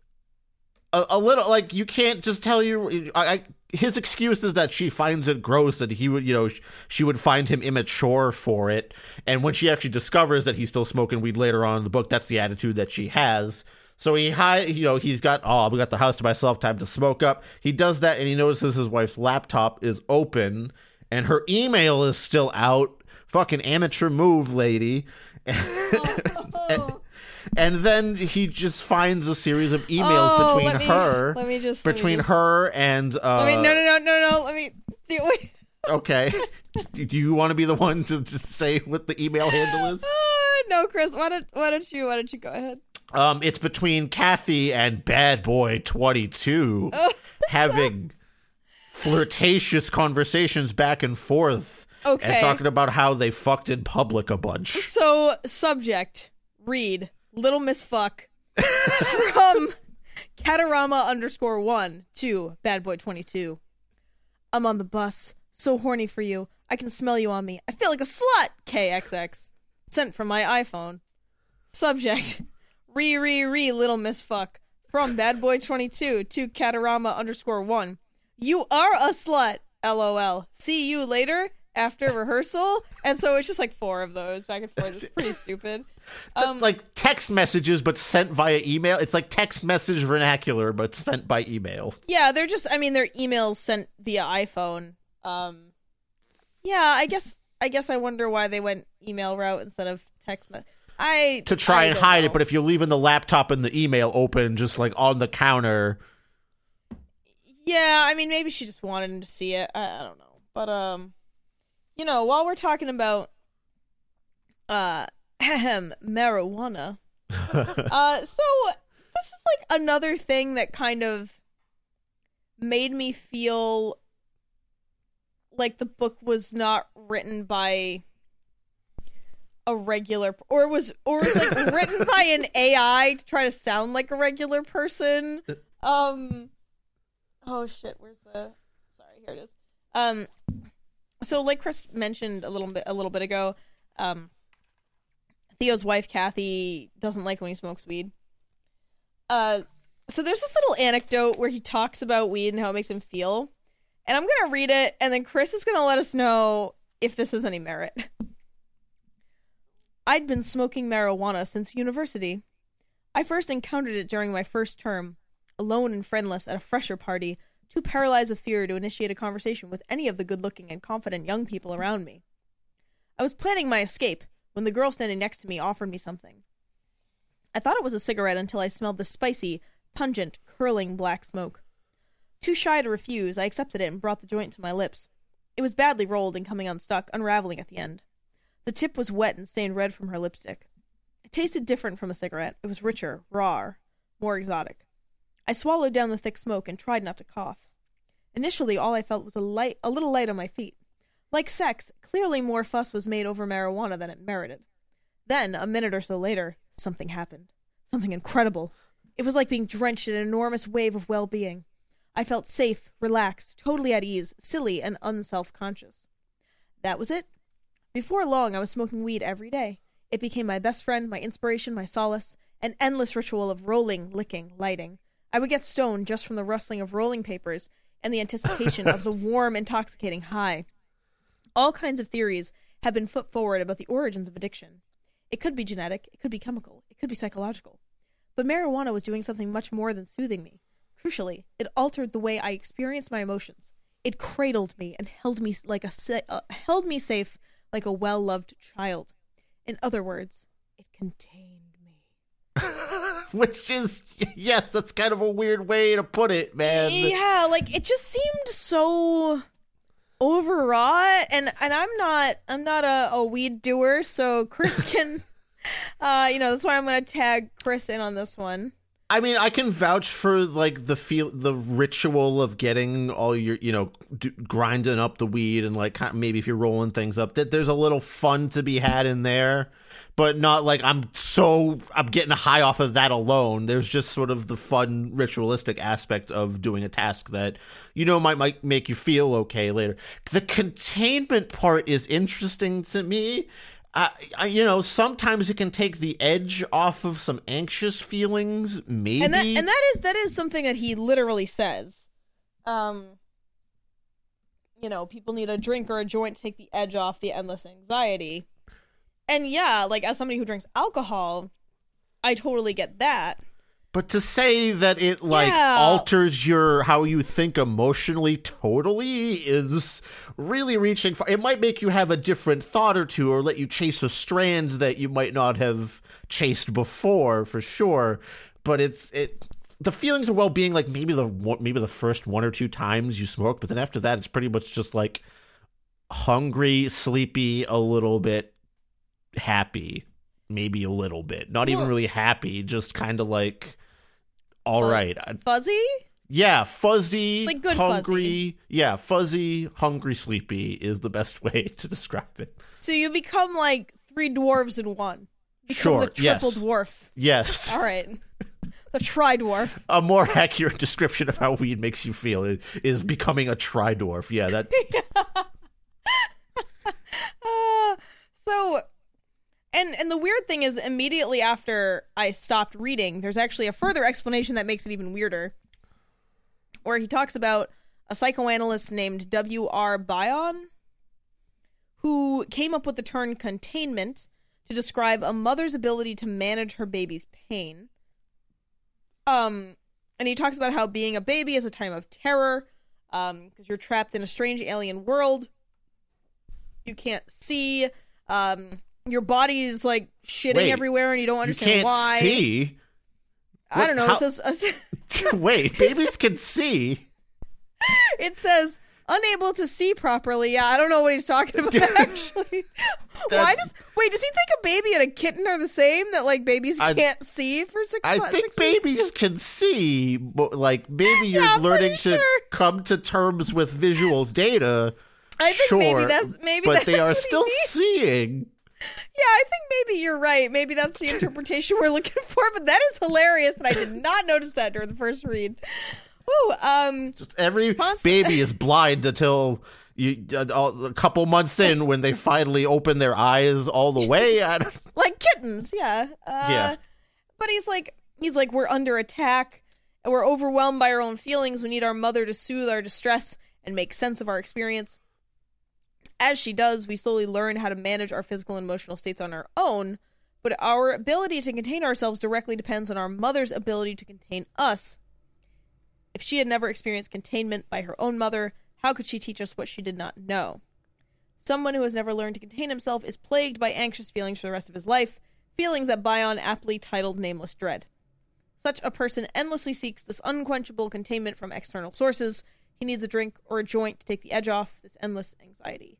a, a little like you can't just tell you. I, I, his excuse is that she finds it gross that he would, you know, she would find him immature for it. And when she actually discovers that he's still smoking weed later on in the book, that's the attitude that she has. So he high, you know, he's got oh, we got the house to myself, time to smoke up. He does that, and he notices his wife's laptop is open, and her email is still out. Fucking amateur move, lady. and then he just finds a series of emails Oh, between let me- her, let me just- let me between just- her and. Uh, Let me, no, no, no, no, no. Let me. Wait. Okay. Do you want to be the one to, to say what the email handle is? No, Chris. Why don't Why don't you Why don't you go ahead? Um, it's between Kathy and Bad Boy Twenty Two having flirtatious conversations back and forth, Okay. and talking about how they fucked in public a bunch. So, subject read Little Miss Fuck from Catarama underscore one to Bad Boy 22. I'm on the bus, so horny for you. I can smell you on me. I feel like a slut. KXX. Sent from my iPhone. Subject re re re Little Miss Fuck from Bad Boy 22 to Catarama underscore one. You are a slut. LOL. See you later after rehearsal. And so it's just like four of those back and forth. It's pretty stupid. Um, like text messages, but sent via email. It's like text message vernacular, but sent by email. yeah, they're just. I mean, they're emails sent via iPhone. Um, yeah, I guess. I guess I wonder why they went email route instead of text. Me- I To try I and hide know. it, but if you're leaving the laptop and the email open, just like on the counter, Yeah, I mean, maybe she just wanted him to see it. I, I don't know, but um, you know, while we're talking about uh, marijuana, uh, so this is like another thing that kind of made me feel like the book was not written by a regular or was or was like written by an AI to try to sound like a regular person. Um oh shit, where's the sorry, here it is. Um so like Chris mentioned a little bit a little bit ago, um Theo's wife Kathy doesn't like when he smokes weed. Uh so there's this little anecdote where he talks about weed and how it makes him feel. And I'm going to read it and then Chris is going to let us know if this has any merit. I'd been smoking marijuana since university. I first encountered it during my first term, alone and friendless at a fresher party, too paralyzed with fear to initiate a conversation with any of the good looking and confident young people around me. I was planning my escape when the girl standing next to me offered me something. I thought it was a cigarette until I smelled the spicy, pungent, curling black smoke. Too shy to refuse, I accepted it and brought the joint to my lips. It was badly rolled and coming unstuck, unraveling at the end. The tip was wet and stained red from her lipstick. It tasted different from a cigarette. It was richer, rawer, more exotic. I swallowed down the thick smoke and tried not to cough. Initially, all I felt was a light, a little light on my feet. Like sex, clearly more fuss was made over marijuana than it merited. Then, a minute or so later, something happened. Something incredible. It was like being drenched in an enormous wave of well being. I felt safe, relaxed, totally at ease, silly, and unself conscious. That was it. Before long, I was smoking weed every day. It became my best friend, my inspiration, my solace, an endless ritual of rolling, licking, lighting. I would get stoned just from the rustling of rolling papers and the anticipation of the warm, intoxicating high. All kinds of theories have been put forward about the origins of addiction. It could be genetic, it could be chemical, it could be psychological. But marijuana was doing something much more than soothing me. Crucially, it altered the way I experienced my emotions. It cradled me and held me like a sa- uh, held me safe like a well-loved child. In other words, it contained me. which is yes, that's kind of a weird way to put it, man. Yeah, like it just seemed so overwrought and and I'm not I'm not a, a weed doer, so Chris can uh you know, that's why I'm gonna tag Chris in on this one. I mean, I can vouch for like the feel, the ritual of getting all your, you know, d- grinding up the weed and like maybe if you're rolling things up, that there's a little fun to be had in there, but not like I'm so I'm getting high off of that alone. There's just sort of the fun ritualistic aspect of doing a task that you know might might make you feel okay later. The containment part is interesting to me. I, I, you know, sometimes it can take the edge off of some anxious feelings. Maybe, And that and that is that is something that he literally says. Um you know, people need a drink or a joint to take the edge off the endless anxiety. And yeah, like as somebody who drinks alcohol, I totally get that. But to say that it like Yeah. alters your how you think emotionally totally is really reaching far. It might make you have a different thought or two or let you chase a strand that you might not have chased before for sure. But it's it the feelings of well-being like maybe the one- maybe the first one or two times you smoke, but then after that it's pretty much just like hungry, sleepy, a little bit happy, maybe a little bit. Not even really happy, just kind of like all right. Fuzzy? Yeah, fuzzy, Like good hungry. Yeah, fuzzy, hungry, sleepy is the best way to describe it. So you become like three dwarves in one. Become Sure, the triple yes. dwarf. Yes. All right. The tri dwarf. A more accurate description of how weed makes you feel is, is becoming a tri dwarf. Yeah, that Uh, so and and the weird thing is immediately after I stopped reading, there's actually a further explanation that makes it even weirder. Where he talks about a psychoanalyst named W.R. Bion who came up with the term containment to describe a mother's ability to manage her baby's pain. Um and he talks about how being a baby is a time of terror um because you're trapped in a strange alien world you can't see um your body's like shitting Wait, everywhere and you don't you understand can't why see. i don't know What- it says uh, Wait, babies can see. it says unable to see properly yeah i don't know what he's talking about actually why does wait does he think a baby and a kitten are the same that like babies I- can't see for six I think six weeks? babies can see, but like maybe you're Yeah, learning to sure. come to terms with visual data. i think sure, maybe that's maybe but that's they are still seeing. Yeah, I think maybe you're right. Maybe that's the interpretation we're looking for, but that is hilarious and I did not notice that during the first read. Ooh, um Just every Const- baby is blind until you uh, a couple months in when they finally open their eyes all the way. Like kittens, yeah. Uh, Yeah. But he's like he's like we're under attack and we're overwhelmed by our own feelings. We need our mother to soothe our distress and make sense of our experience. As she does, we slowly learn how to manage our physical and emotional states on our own, but our ability to contain ourselves directly depends on our mother's ability to contain us. If she had never experienced containment by her own mother, how could she teach us what she did not know? Someone who has never learned to contain himself is plagued by anxious feelings for the rest of his life, feelings that Bion aptly titled Nameless Dread. Such a person endlessly seeks this unquenchable containment from external sources. He needs a drink or a joint to take the edge off this endless anxiety.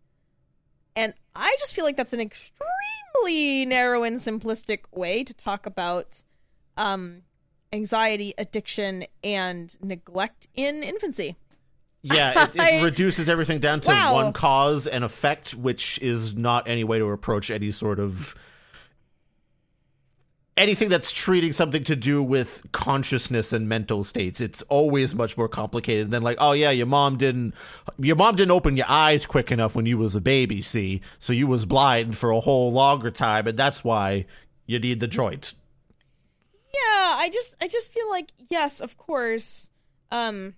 And I just feel like that's an extremely narrow and simplistic way to talk about um, anxiety, addiction, and neglect in infancy. yeah, it, it reduces everything down to Wow. one cause and effect, which is not any way to approach any sort of anything that's treating something to do with consciousness and mental states. It's always much more complicated than like, oh yeah, your mom didn't your mom didn't open your eyes quick enough when you was a baby, see? So you was blind for a whole longer time, and that's why you need the joint. Yeah, I just I just feel like yes, of course, um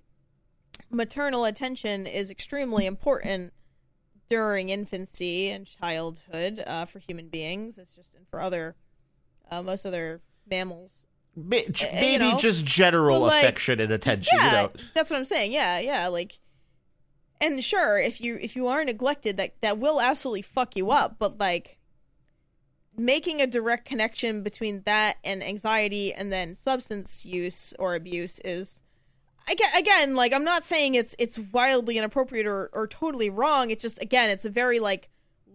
maternal attention is extremely important during infancy and childhood uh, for human beings. It's just and for other uh, most other mammals. Ma- Uh, you Maybe know, just general like, affection and attention. yeah, you know? that's what I'm saying. Yeah, yeah, like and sure, if you if you are neglected that that will absolutely fuck you up, but like making a direct connection between that and anxiety and then substance use or abuse is again, again like i'm not saying it's it's wildly inappropriate or, or totally wrong it's just again it's a very like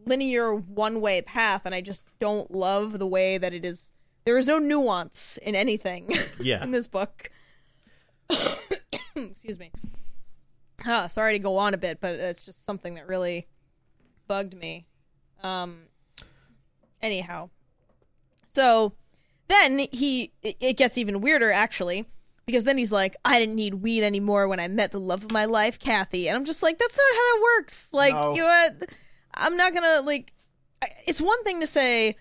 linear one way path and i just don't love the way that it is there is no nuance in anything Yeah. in this book. Excuse me. Ah, sorry to go on a bit but it's just something that really bugged me. Um anyhow. So then he it, it gets even weirder actually because then he's like i didn't need weed anymore when i met the love of my life kathy. And i'm just like that's not how that works. Like No. you know what i'm not gonna like it's one thing to say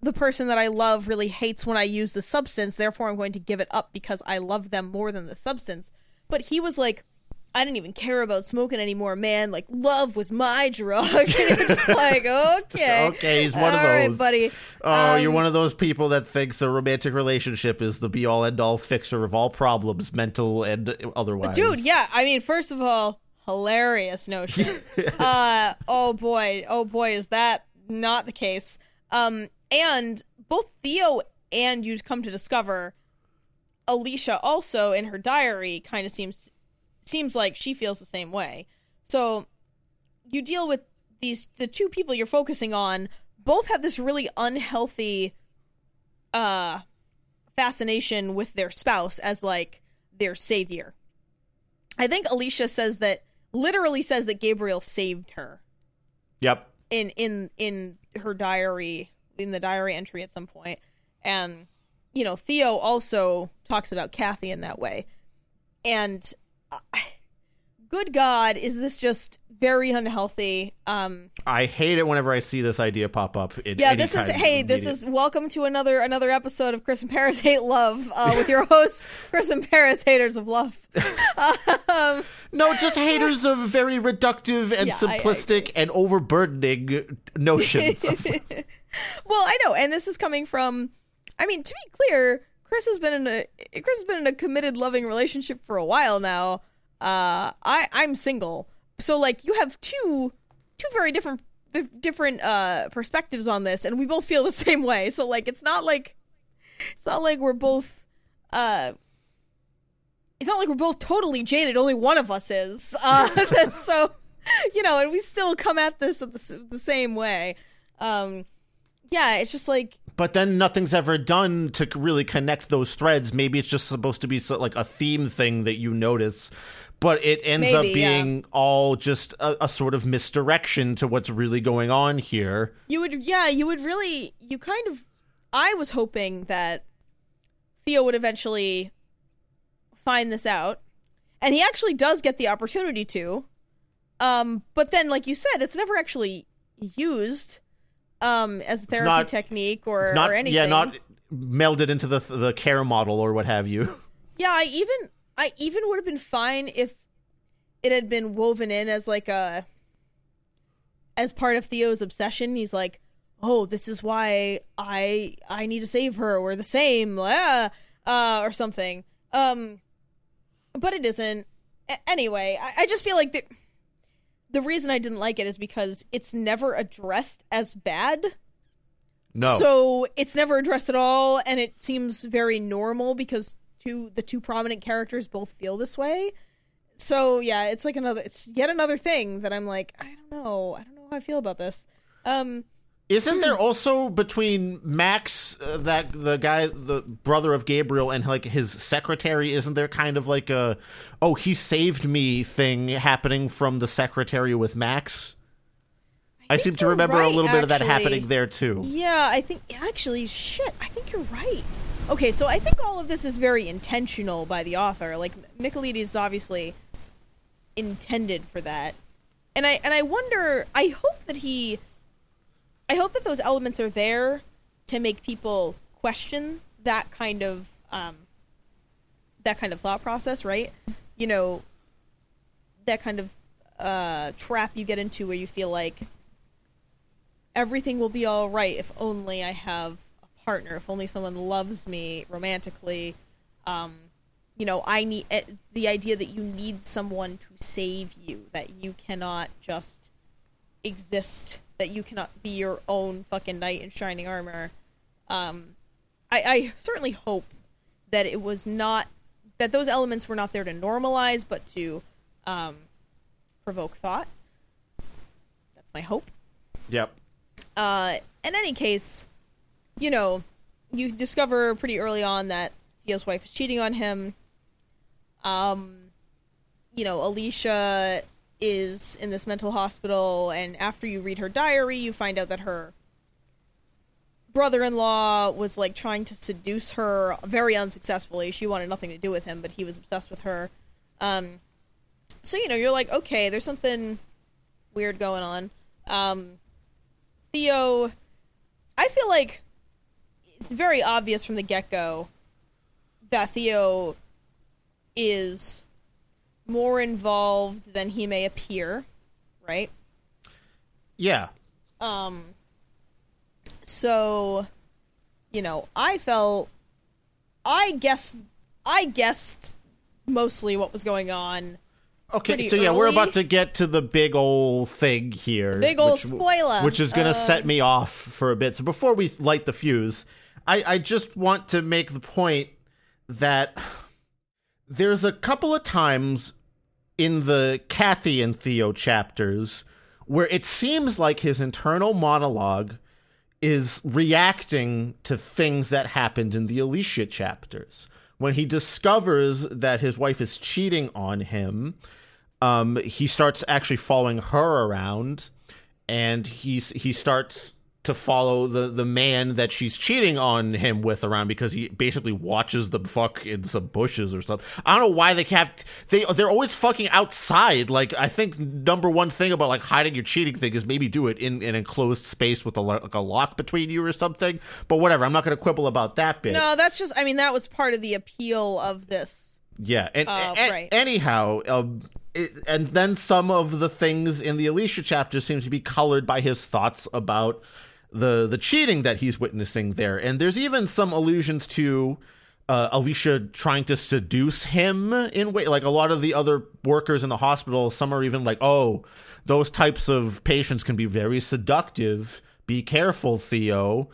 the person that i love really hates when i use the substance therefore i'm going to give it up because i love them more than the substance but he was like I didn't even care about smoking anymore, man. Like love was my drug. and you're just like, okay, Okay, he's one of All right, those. buddy. Oh, you're Um, one of those people that thinks a romantic relationship is the be all end all fixer of all problems, mental and otherwise. Dude, yeah. I mean, first of all, hilarious notion. uh, oh boy, oh boy, is that not the case? Um, and both Theo and you'd come to discover, Alicia also in her diary kind of seems seems like she feels the same way. So you deal with these the two people you're focusing on both have this really unhealthy uh fascination with their spouse as like their savior. I think Alicia says that literally says that Gabriel saved her. Yep. in in in her diary in the diary entry at some point. And you know Theo also talks about Kathy in that way. And uh, good god is this just very unhealthy um I hate it whenever I see this idea pop up. In yeah this is hey this is welcome to another another episode of chris and paris hate love uh, with your hosts chris and paris haters of love um, no, just haters of very reductive and Yeah, I- I simplistic and overburdening notions. of- well i know and this is coming from i mean to be clear chris has been in a chris has been in a committed loving relationship for a while now uh i i'm single. So like you have two two very different different uh perspectives on this and we both feel the same way. So like it's not like it's not like we're both uh it's not like we're both totally jaded only one of us is. Uh so you know and we still come at this the, the same way. Um yeah it's just like but then nothing's ever done to really connect those threads. Maybe it's just supposed to be so, like a theme thing that you notice, but it ends up Maybe, yeah. being all just a, a sort of misdirection to what's really going on here. You would, yeah, you would really, you kind of. I was hoping that Theo would eventually find this out, and he actually does get the opportunity to. Um, but then, like you said, it's never actually used um as a therapy not- technique or Not or anything. yeah, not melded into the the care model or what have you. Yeah, I even I even would have been fine if it had been woven in as like a as part of Theo's obsession. He's like, "Oh, this is why I I need to save her. We're the same." Uh, uh or something. Um but it isn't. A- anyway, I, I just feel like the the reason I didn't like it is because it's never addressed as bad. No. So it's never addressed at all, and it seems very normal because two the two prominent characters both feel this way. So yeah, it's like another it's yet another thing that I'm like, I don't know. I don't know how I feel about this. Um Isn't there also between Max, uh, that the guy, the brother of Gabriel, and like his secretary? Isn't there kind of like a, oh, he saved me thing happening from the secretary with Max? I, seem to remember a little bit of that happening there too. yeah, I think actually shit, I think you're right. Okay, so I think all of this is very intentional by the author. Like Michaelides is obviously intended for that. And I and I wonder I hope that he I hope that those elements are there to make people question that kind of um that kind of thought process, right? You know, that kind of uh trap you get into where you feel like everything will be all right if only I have partner, if only someone loves me romantically. Um, you know, I need eh, the idea that you need someone to save you, that you cannot just exist, that you cannot be your own fucking knight in shining armor. Um, I, I certainly hope that it was not that those elements were not there to normalize, but to um, provoke thought. That's my hope. Yep. Uh, in any case, you know, you discover pretty early on that Theo's wife is cheating on him. Um, you know, Alicia is in this mental hospital, and after you read her diary, you find out that her brother-in-law was like trying to seduce her very unsuccessfully. She wanted nothing to do with him, but he was obsessed with her. Um, so you know, you're like, okay, there's something weird going on. Um, Theo, I feel like it's very obvious from the get go that Theo is more involved than he may appear, right? Yeah. Um so you know, I felt I guessed I guessed mostly what was going on. Okay, so yeah, we're about to get to the big old thing here. Big old which- spoiler. Which is going to Uh, set me off for a bit. So before we light the fuse, I, I just want to make the point that there's a couple of times in the Kathy and Theo chapters where it seems like his internal monologue is reacting to things that happened in the Alicia chapters. When he discovers that his wife is cheating on him, um, he starts actually following her around, and he's he starts to follow the the man that she's cheating on him with around because he basically watches them fuck in some bushes or something. I don't know why they have they they're always fucking outside. Like I think number one thing about like hiding your cheating thing is maybe do it in an enclosed space with a like a lock between you or something. But whatever, I'm not going to quibble about that bit. No, that's just I mean that was part of the appeal of this. Yeah, and, Uh, a- right. anyhow, um, it, and then some of the things in the Alicia chapter seem to be colored by his thoughts about the the cheating that he's witnessing there, and there's even some allusions to uh, Alicia trying to seduce him in way like a lot of the other workers in the hospital. Some are even like, oh, those types of patients can be very seductive. Be careful, Theo.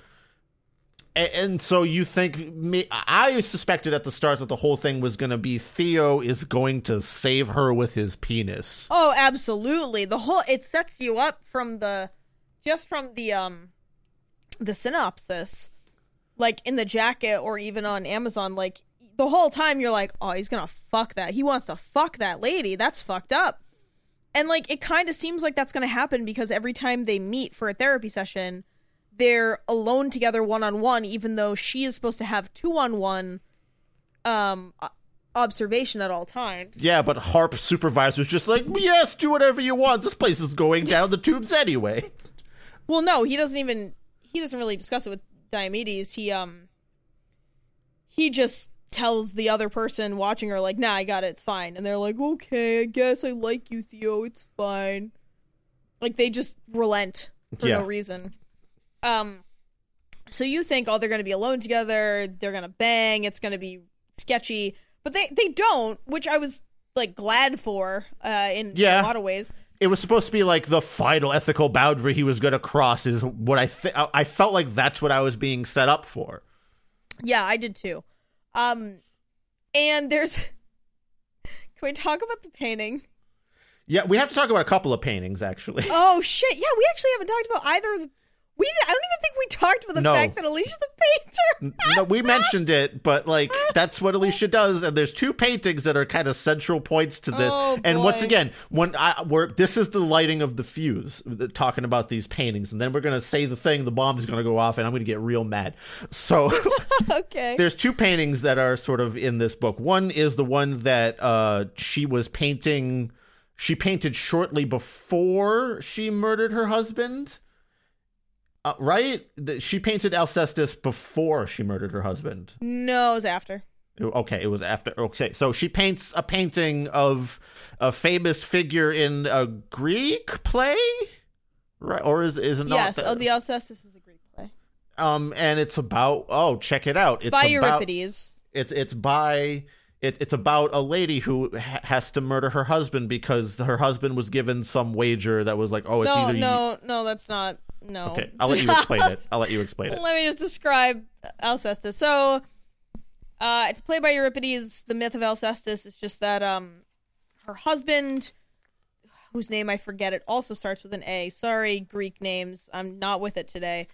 A- And so you think me? I suspected at the start that the whole thing was going to be Theo is going to save her with his penis. Oh, absolutely. The whole it sets you up from the just from the um the synopsis like in the jacket or even on Amazon like the whole time you're like, "Oh, he's going to fuck that. He wants to fuck that lady. That's fucked up." And like it kind of seems like that's going to happen because every time they meet for a therapy session, they're alone together one on one even though she is supposed to have two on one um observation at all times. Yeah, but Harp supervisor was just like, yes, do whatever you want. This place is going down the tubes anyway. Well, no, he doesn't even he doesn't really discuss it with Diomedes. He um he just tells the other person watching her like, "Nah, I got it. It's fine." And they're like, "Okay, I guess I like you, Theo. It's fine." Like they just relent for Yeah. no reason. Um so you think, "Oh, they're going to be alone together. They're going to bang. It's going to be sketchy." But they they don't, which I was like glad for uh in Yeah. a lot of ways. It was supposed to be like the final ethical boundary he was going to cross. Is what I th- I felt like that's what I was being set up for. Yeah, I did too. Um, and there's. Can we talk about the painting? Yeah, we have to talk about a couple of paintings actually. Oh shit! Yeah, we actually haven't talked about either. Of the... We I don't even think we talked about the No. fact that Alicia's a painter. no, we mentioned it, but like that's what Alicia does, and there's two paintings that are kind of central points to this. Oh, and once boy. again, when I we're this is the lighting of the fuse, the- talking about these paintings, and then we're gonna say the thing, the bomb is gonna go off, and I'm gonna get real mad. So okay. there's two paintings that are sort of in this book. One is the one that uh she was painting. She painted shortly before she murdered her husband. Uh, right? The- She painted Alcestis before she murdered her husband. No, it was after. Okay, it was after. Okay, so she paints a painting of a famous figure in a Greek play, right? Or is is it not? yes. that- Oh, the Alcestis is a Greek play. um, and it's about. Oh, check it out! It's, by about, Euripides. It's it's by. It, it's about a lady who ha- has to murder her husband because her husband was given some wager that was like, oh, it's No, either you. no, no. That's not. No. Okay, I'll let you explain it. I'll let you explain it. Let me just describe Alcestis. So, uh, it's played by Euripides. The myth of Alcestis is just that um, her husband, whose name I forget, it also starts with an A. Sorry, Greek names. I'm not with it today.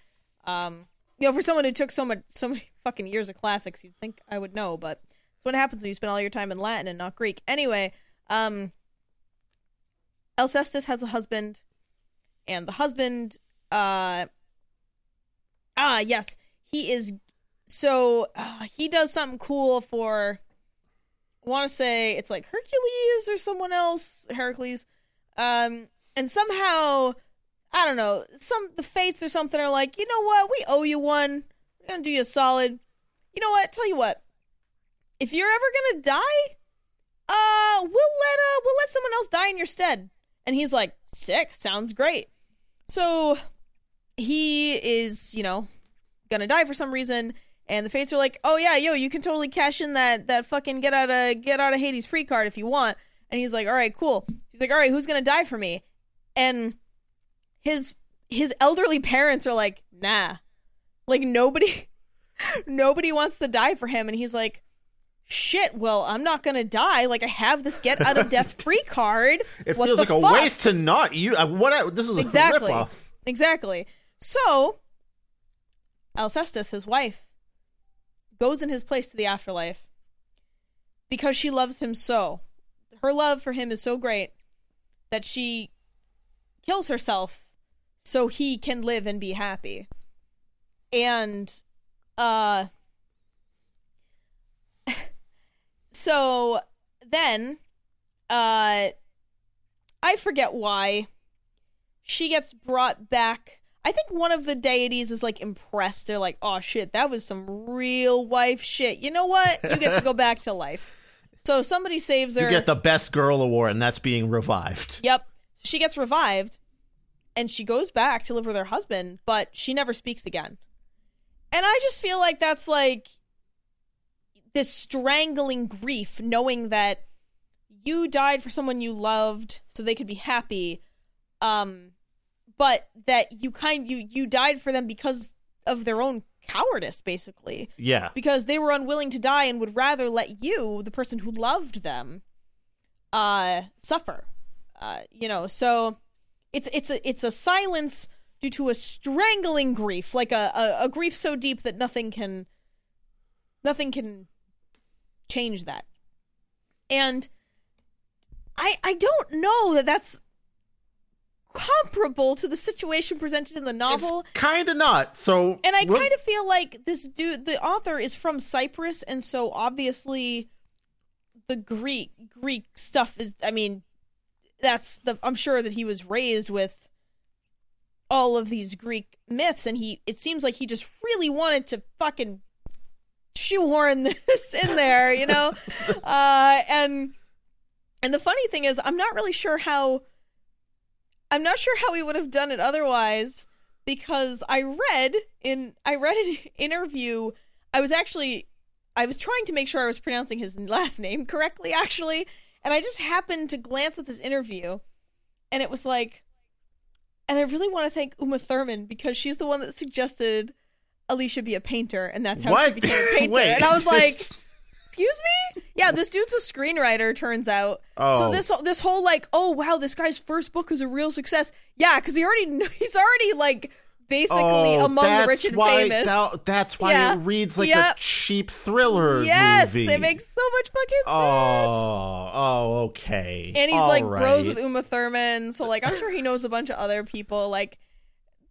Um, you know, for someone who took so much, so many fucking years of classics, you'd think I would know, but it's what happens when you spend all your time in Latin and not Greek. Anyway, um, Alcestis has a husband, and the husband, uh, ah, yes, he is. So uh, he does something cool for. I want to say it's like Hercules or someone else, Heracles, um, and somehow I don't know. Some the fates or something are like, you know what? We owe you one. We're gonna do you a solid. You know what? Tell you what. If you're ever gonna die, uh, we'll let uh, we'll let someone else die in your stead. And he's like, sick, sounds great. So he is, you know, gonna die for some reason, and the fates are like, oh yeah, yo, you can totally cash in that that fucking get out of get out of Hades free card if you want. And he's like, all right, cool. He's like, all right, who's gonna die for me? And his his elderly parents are like, nah, like nobody nobody wants to die for him, and he's like. Shit, well, I'm not gonna die. Like I have this get out of death free card. It What feels like a waste to not you. Uh, what? I, this is a Exactly. ripoff. Exactly. So, Alcestis, his wife, goes in his place to the afterlife because she loves him so. Her love for him is so great that she kills herself so he can live and be happy. And, uh, so then, uh, I forget why she gets brought back. I think one of the deities is like impressed. They're like, "Oh shit, that was some real wife shit." You know what? You get to go back to life. So somebody saves her. You get the best girl award, and that's being revived. Yep. She gets revived and she goes back to live with her husband, but she never speaks again. And I just feel like that's like this strangling grief knowing that you died for someone you loved so they could be happy um but that you kind you you died for them because of their own cowardice basically Yeah. because they were unwilling to die and would rather let you, the person who loved them, uh, suffer. Uh, you know, so it's it's a it's a silence due to a strangling grief, like a, a, a grief so deep that nothing can nothing can change that. And I I don't know that that's comparable to the situation presented in the novel. Kind of not. So, And I kind of feel like this dude, the author, is from Cyprus, and so obviously the Greek Greek stuff is. I mean, that's the. I'm sure that he was raised with all of these Greek myths, and he. It seems like he just really wanted to fucking shoehorn this in there, you know. uh, and and the funny thing is, I'm not really sure how. I'm not sure how he would have done it otherwise because I read in I read an interview. I was actually I was trying to make sure I was pronouncing his last name correctly actually, and I just happened to glance at this interview and it was like and I really want to thank Uma Thurman because she's the one that suggested Alicia be a painter and that's how she became a painter. And I was like Excuse me? Yeah, this dude's a screenwriter. Turns out. So Oh. this this whole like, oh wow, this guy's first book is a real success. Yeah, because he already he's already like basically Oh, among the rich and why, famous. that- that's why Yeah. it reads like Yep. a cheap thriller yes, movie. it makes so much fucking sense. Oh, oh, okay. and he's All like bros with Uma Thurman, so like I'm sure he knows a bunch of other people. Like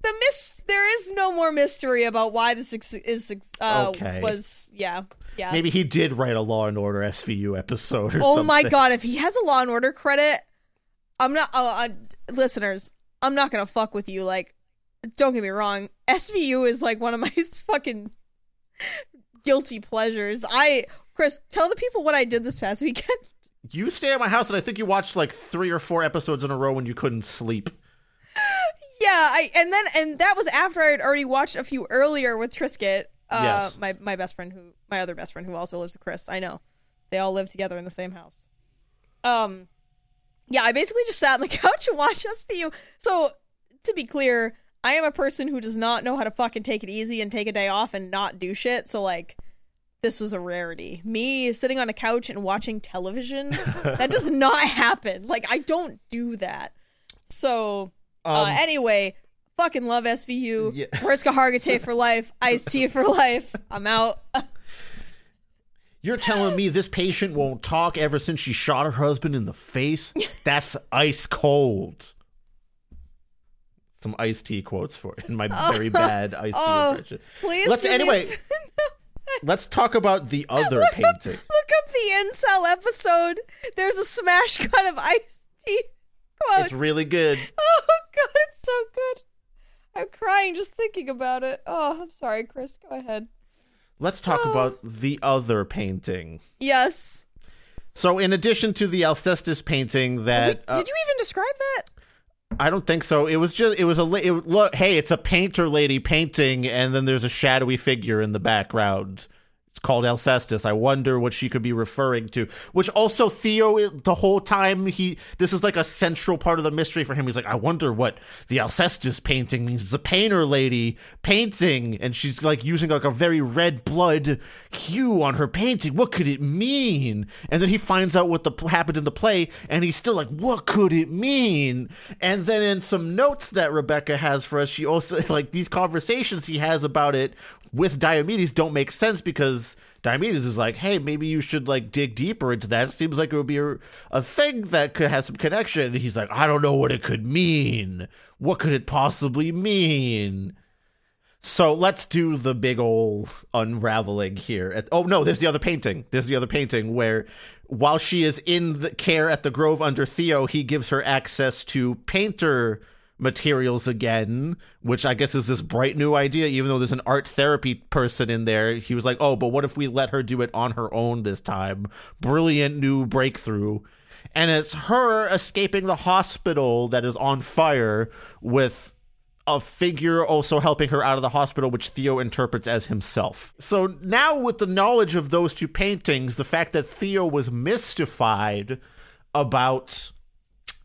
the mis, there is no more mystery about why this ex- is uh, Okay. was yeah yeah. Maybe he did write a Law and Order SVU episode or something. oh something. my god, if he has a Law and Order credit, I'm not. Uh, uh, listeners, I'm not gonna fuck with you. Like, don't get me wrong, SVU is like one of my fucking guilty pleasures. I Chris, tell the people what I did this past weekend. You stayed at my house, and I think you watched like three or four episodes in a row when you couldn't sleep. Yeah, I and then and that was after I had already watched a few earlier with Trisket, uh, Yes. my my best friend who my other best friend who also lives with Chris. I know they all live together in the same house. Um, yeah, I basically just sat on the couch and watched SVU. So to be clear, I am a person who does not know how to fucking take it easy and take a day off and not do shit. So like. This was a rarity. Me sitting on a couch and watching television, that does not happen. Like, I don't do that. So, Um, uh, anyway, fucking love SVU. Yeah. Mariska Hargitay for life. Ice T for life. I'm out. You're telling me this patient won't talk ever since she shot her husband in the face? That's ice cold. Some Ice T quotes for in my very bad Ice T Oh, impression. please. Let's do me a anyway. Let's talk about the other painting. Look up the incel episode. There's a smash cut of Ice T quotes. Oh, it's really good. oh god, it's so good. I'm crying just thinking about it. Oh, I'm sorry, Chris. Go ahead. Let's talk oh. about the other painting. Yes. So, in addition to the Alcestis painting that Did uh, you even describe that? I don't think so. It was just it was a it, look. Hey, it's a painter lady painting, and then there's a shadowy figure in the background. Called Alcestis. I wonder what she could be referring to. Which also Theo the whole time he this is like a central part of the mystery for him. He's like, I wonder what the Alcestis painting means. It's a painter lady painting, and she's like using like a very red blood hue on her painting. What could it mean? And then he finds out what the happened in the play, and he's still like, what could it mean? And then in some notes that Rebecca has for us, she also like these conversations he has about it with Diomedes don't make sense because Diomedes is like, hey, maybe you should like dig deeper into that. It seems like it would be a, a thing that could have some connection. And he's like, I don't know what it could mean. What could it possibly mean? So let's do the big old unraveling here. At, oh no, there's the other painting. There's the other painting where while she is in the care at the Grove under Theo, he gives her access to painter materials again, which I guess is this bright new idea, even though there's an art therapy person in there. He was like, oh, but what if we let her do it on her own this time? Brilliant new breakthrough. And it's her escaping the hospital that is on fire with a figure also helping her out of the hospital, which Theo interprets as himself. So now, with the knowledge of those two paintings, the fact that Theo was mystified about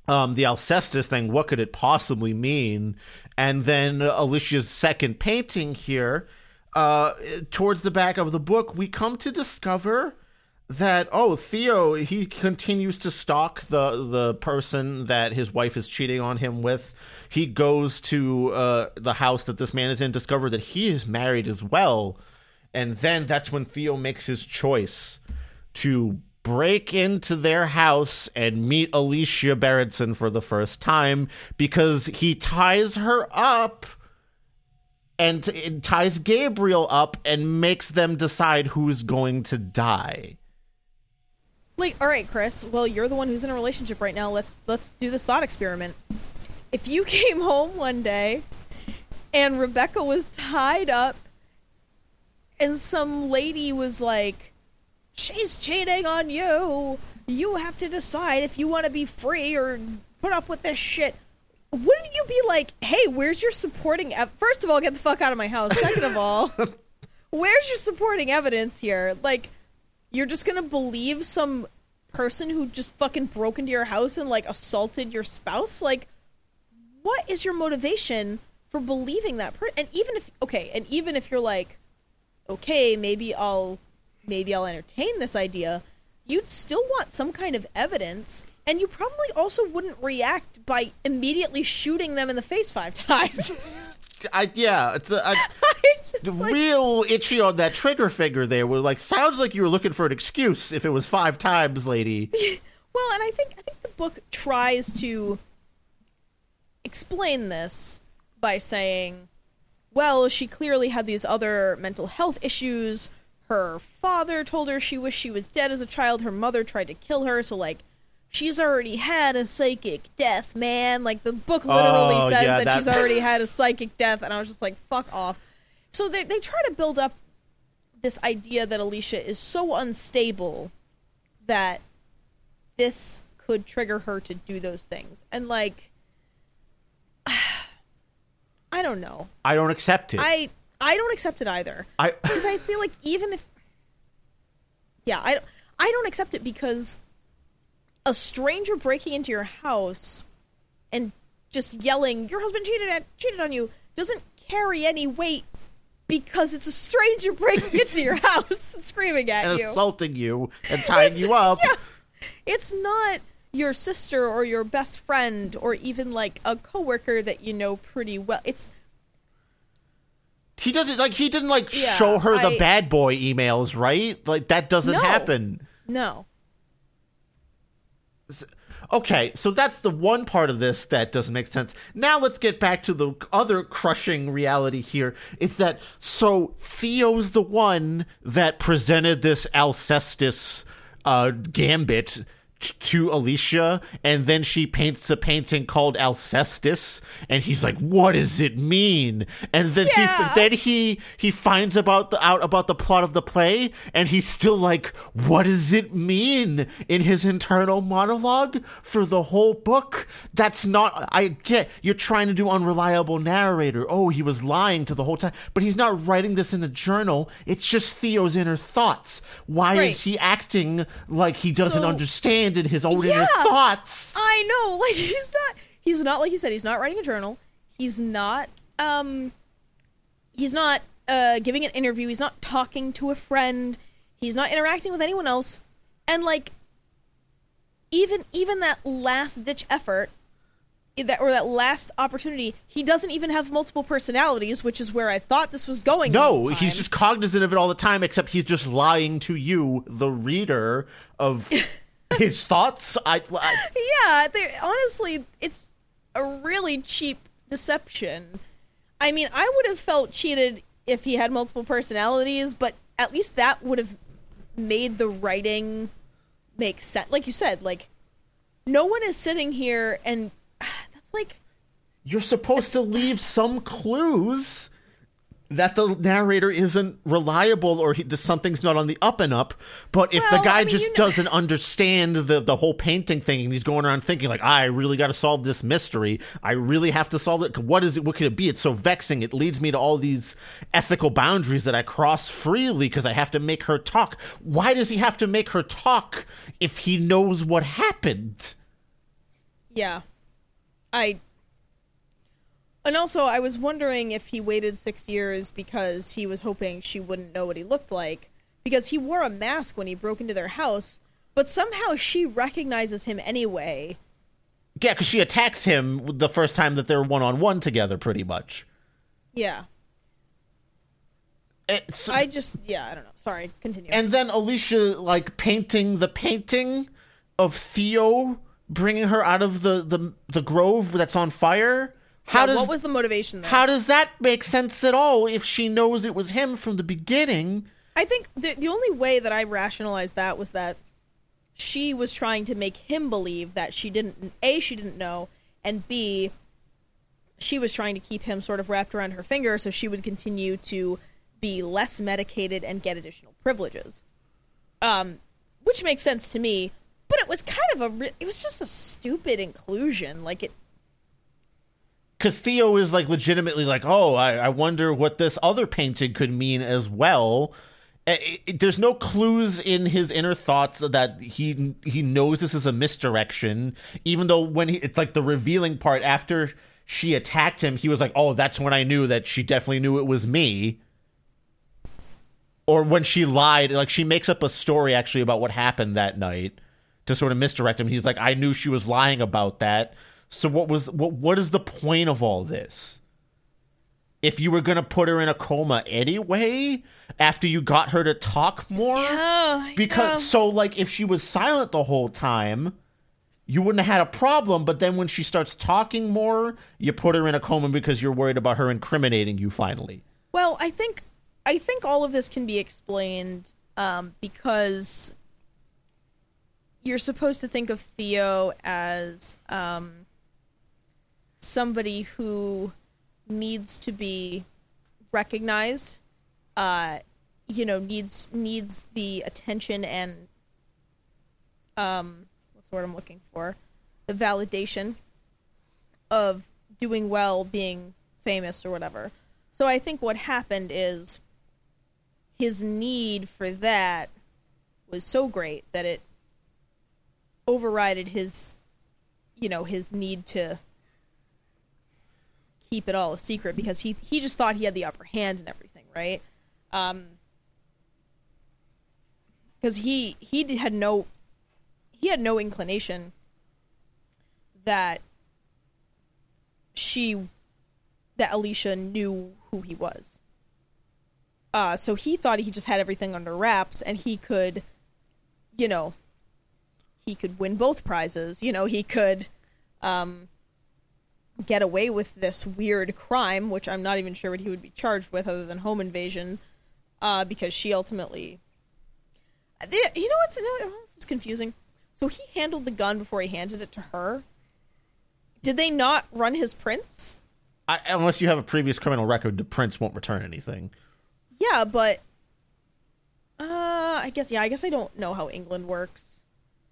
um, the Alcestis thing, what could it possibly mean? And then Alicia's second painting here, uh, towards the back of the book, we come to discover that oh Theo he continues to stalk the the person that his wife is cheating on him with. He goes to uh, the house that this man is in, discover that he is married as well, and then that's when Theo makes his choice to break into their house and meet Alicia Berenson for the first time because he ties her up and ties Gabriel up and makes them decide who's going to die. Like, all right, Chris. Well, you're the one who's in a relationship right now. Let's let's do this thought experiment. If you came home one day and Rebecca was tied up and some lady was like, "She's cheating on you. You have to decide if you want to be free or put up with this shit." Wouldn't you be like, "Hey, where's your supporting ev- First of all, get the fuck out of my house. Second of all, where's your supporting evidence here? Like you're just gonna believe some person who just fucking broke into your house and like assaulted your spouse like what is your motivation for believing that person and even if okay and even if you're like okay maybe i'll maybe i'll entertain this idea you'd still want some kind of evidence and you probably also wouldn't react by immediately shooting them in the face five times I yeah, it's a, a It's like- real itchy on that trigger finger there. We're like, sounds like you were looking for an excuse if it was five times, lady. Well, and I think I think the book tries to explain this by saying, well, she clearly had these other mental health issues. Her father told her she wished she was dead as a child. Her mother tried to kill her, so like she's already had a psychic death, man. Like the book literally Oh, says yeah, that, that- she's already had a psychic death, and I was just like, fuck off. So they they try to build up this idea that Alicia is so unstable that this could trigger her to do those things. And like I don't know. I don't accept it. I I don't accept it either. I Because I feel like even if Yeah, I I don't accept it because a stranger breaking into your house and just yelling your husband cheated at cheated on you doesn't carry any weight because it's a stranger breaking into your house and screaming at and you. assaulting you and tying It's- you up. yeah. It's not your sister or your best friend or even like a coworker that you know pretty well. It's He doesn't like he didn't like Yeah, show her the bad boy emails, right? Like that doesn't No. happen. no. Okay, so that's the one part of this that doesn't make sense. Now let's get back to the other crushing reality here. It's that so Theo's the one that presented this Alcestis uh, gambit t- to Alicia, and then she paints a painting called Alcestis, and he's like, "What does it mean?" And then Yeah. he then he he finds about the out about the plot of the play, and he's still like, "What does it mean?" In his internal monologue for the whole book. That's not. I get you're trying to do unreliable narrator. Oh, he was lying to the whole time, but he's not writing this in a journal. It's just Theo's inner thoughts. Why Right. is he acting like he doesn't So- understand in his own inner thoughts? I know, like he's not he's not like you said, he's not writing a journal. He's not um he's not uh giving an interview, he's not talking to a friend, he's not interacting with anyone else. And like even even that last ditch effort that or that last opportunity, he doesn't even have multiple personalities, which is where I thought this was going. No, he's just cognizant of it all the time, except he's just lying to you, the reader, of his thoughts. I, I Yeah, they honestly, it's a really cheap deception. I mean, I would have felt cheated if he had multiple personalities, but at least that would have made the writing make sense. Like you said, like no one is sitting here and that's like you're supposed to leave some clues that the narrator isn't reliable or he, something's not on the up and up. But if Well, the guy I mean, just you know- doesn't understand the, the whole painting thing and he's going around thinking like, I really got to solve this mystery. I really have to solve it. What is it? What could it be? It's so vexing. It leads me to all these ethical boundaries that I cross freely because I have to make her talk. Why does he have to make her talk if he knows what happened? yeah. I and also I was wondering if he waited 6 years because he was hoping she wouldn't know what he looked like because he wore a mask when he broke into their house, but somehow she recognizes him anyway. Yeah, because she attacks him the first time that they're one on one together, pretty much. Yeah. Eh, it's, I just yeah, I don't know. Sorry, continue. and then Alicia like painting the painting of Theo bringing her out of the the, the grove that's on fire. How Yeah, does what was the motivation there? how does that make sense at all if she knows it was him from the beginning? I think the the only way that I rationalized that was that she was trying to make him believe that she didn't a she didn't know and b she was trying to keep him sort of wrapped around her finger so she would continue to be less medicated and get additional privileges. Um which makes sense to me, but it was kind of a re- it was just a stupid inclusion like it Because Theo is like legitimately like, oh, I, I wonder what this other painting could mean as well. It- it- there's no clues in his inner thoughts that he he knows this is a misdirection. Even though when he, it's like the revealing part after she attacked him, he was like, oh, that's when I knew that she definitely knew it was me. Or when she lied, like she makes up a story actually about what happened that night to sort of misdirect him. He's like, I knew she was lying about that. So what was what what is the point of all this? If you were gonna put her in a coma anyway, after you got her to talk more? oh, Because so like if she was silent the whole time, you wouldn't have had a problem, but then when she starts talking more, you put her in a coma because you're worried about her incriminating you finally. Well, I think I think all of this can be explained um, because you're supposed to think of Theo as um, somebody who needs to be recognized. Uh, you know, needs needs the attention and um, what's the word I'm looking for? The validation of doing well, being famous or whatever. So I think what happened is his need for that was so great that it overrided his you know, his need to keep it all a secret because he he just thought he had the upper hand and everything, right? Um cuz he he had no he had no inclination that she that Alicia knew who he was. Uh, so he thought he just had everything under wraps and he could, you know, he could win both prizes. You know, he could um, get away with this weird crime, which I'm not even sure what he would be charged with other than home invasion, uh, because she ultimately. You know what's no, this is confusing. So he handled the gun before he handed it to her. Did they not run his prints? I, unless you have a previous criminal record, the prints won't return anything. Yeah, but uh, I guess yeah, I guess I don't know how England works.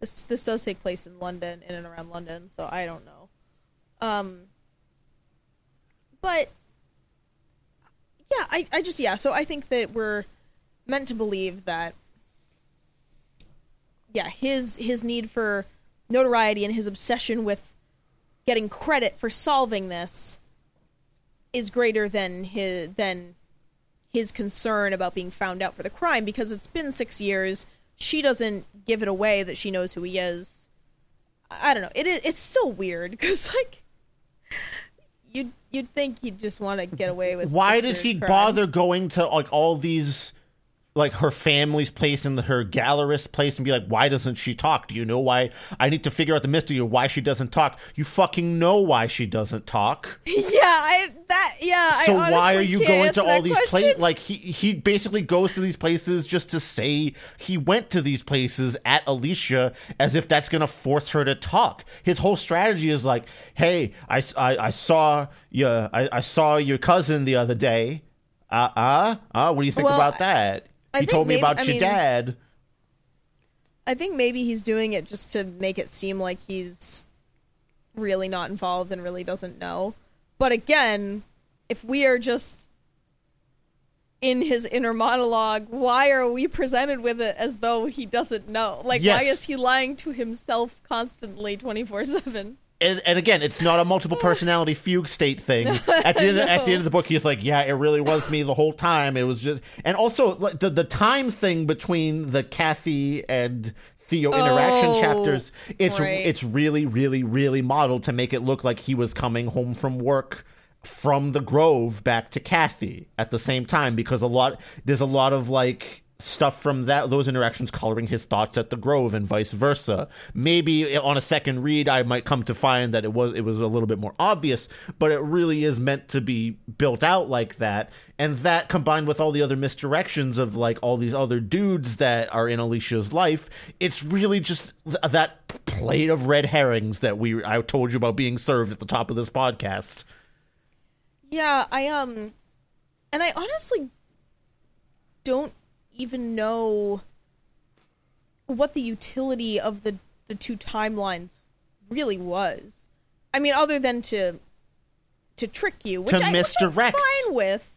This this does take place in London, in and around London, so I don't know. Um, but yeah, I I just yeah, so I think that we're meant to believe that yeah, his his need for notoriety and his obsession with getting credit for solving this is greater than his than his concern about being found out for the crime because it's been 6 years. She doesn't give it away that she knows who he is. I don't know. It is it's still weird cuz like you'd think he'd just want to get away with Why does he crime. bother going to like all these like her family's place and her gallerist's place and be like, why doesn't she talk? Do you know why? I need to figure out the mystery of why she doesn't talk. You fucking know why she doesn't talk. Yeah, I that yeah. So why are you going to all these places? Like he he basically goes to these places just to say he went to these places at Alicia as if that's going to force her to talk. His whole strategy is like, hey, I, I, I saw your I, I saw your cousin the other day. Uh uh uh. What do you think Well, about that? I he think told me maybe- about I your mean- dad. I think maybe he's doing it just to make it seem like he's really not involved and really doesn't know. But again, if we are just in his inner monologue, why are we presented with it as though he doesn't know? Like, why is he lying to himself constantly 24 7? And, and again, it's not a multiple personality fugue state thing. At the end, at the end of the book, he's like, "Yeah, it really was me the whole time. It was just." And also, like, the the time thing between the Kathy and Theo interaction Oh, chapters, it's right. it's really, really, really modeled to make it look like he was coming home from work from the Grove back to Kathy at the same time because a lot there's a lot of like stuff from that those interactions coloring his thoughts at the Grove and vice versa. Maybe on a second read I might come to find that it was it was a little bit more obvious, but it really is meant to be built out like that. And that combined with all the other misdirections of like all these other dudes that are in Alicia's life, it's really just th- that plate of red herrings that we I told you about being served at the top of this podcast. Yeah, I, um, and I honestly don't even know what the utility of the the two timelines really was. I mean, other than to to trick you, which, I, which I'm fine with.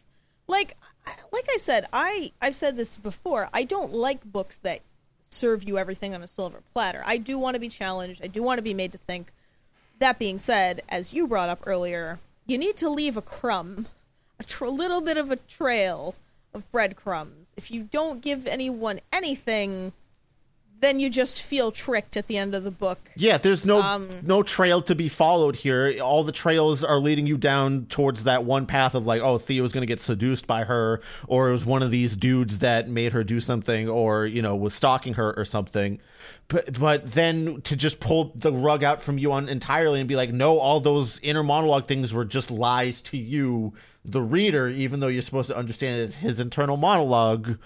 Like, I- like I said, I I've said this before. I don't like books that serve you everything on a silver platter. I do want to be challenged. I do want to be made to think. That being said, as you brought up earlier, you need to leave a crumb, a tr- little bit of a trail of breadcrumbs. If you don't give anyone anything, then you just feel tricked at the end of the book. Yeah, there's no Um, no trail to be followed here. All the trails are leading you down towards that one path of like, oh, Theo's going to get seduced by her, or it was one of these dudes that made her do something, or you know, was stalking her or something. But but then to just pull the rug out from you on entirely and be like, no, all those inner monologue things were just lies to you, the reader, even though you're supposed to understand it's his internal monologue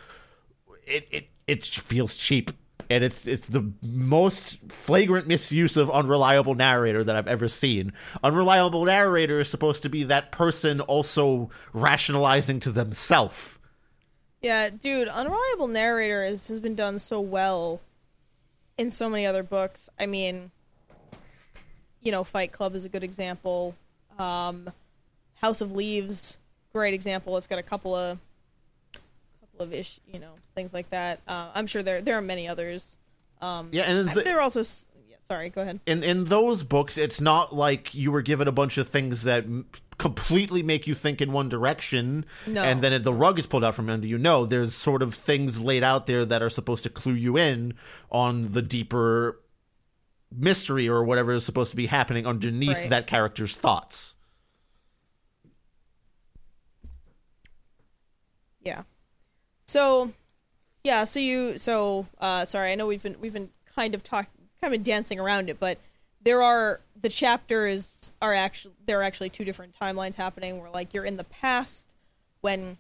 it it it feels cheap and it's it's the most flagrant misuse of unreliable narrator that I've ever seen. Unreliable narrator is supposed to be that person also rationalizing to themselves. Yeah, dude, unreliable narrator is, has been done so well in so many other books. I mean, you know, Fight Club is a good example. Um, House of Leaves, great example. It's got a couple of couple of ish, you know, things like that. Uh, I'm sure there there are many others. Um, Yeah, and the- there are also. Yeah, sorry, go ahead. in in those books, it's not like you were given a bunch of things that m- completely make you think in one direction, No. and then the rug is pulled out from under you. No, there's sort of things laid out there that are supposed to clue you in on the deeper mystery or whatever is supposed to be happening underneath Right. that character's thoughts. Yeah. So, yeah. So you. So, uh, sorry. I know we've been we've been kind of talking, kind of dancing around it, but there are the chapters are actually there are actually two different timelines happening. Where like you're in the past when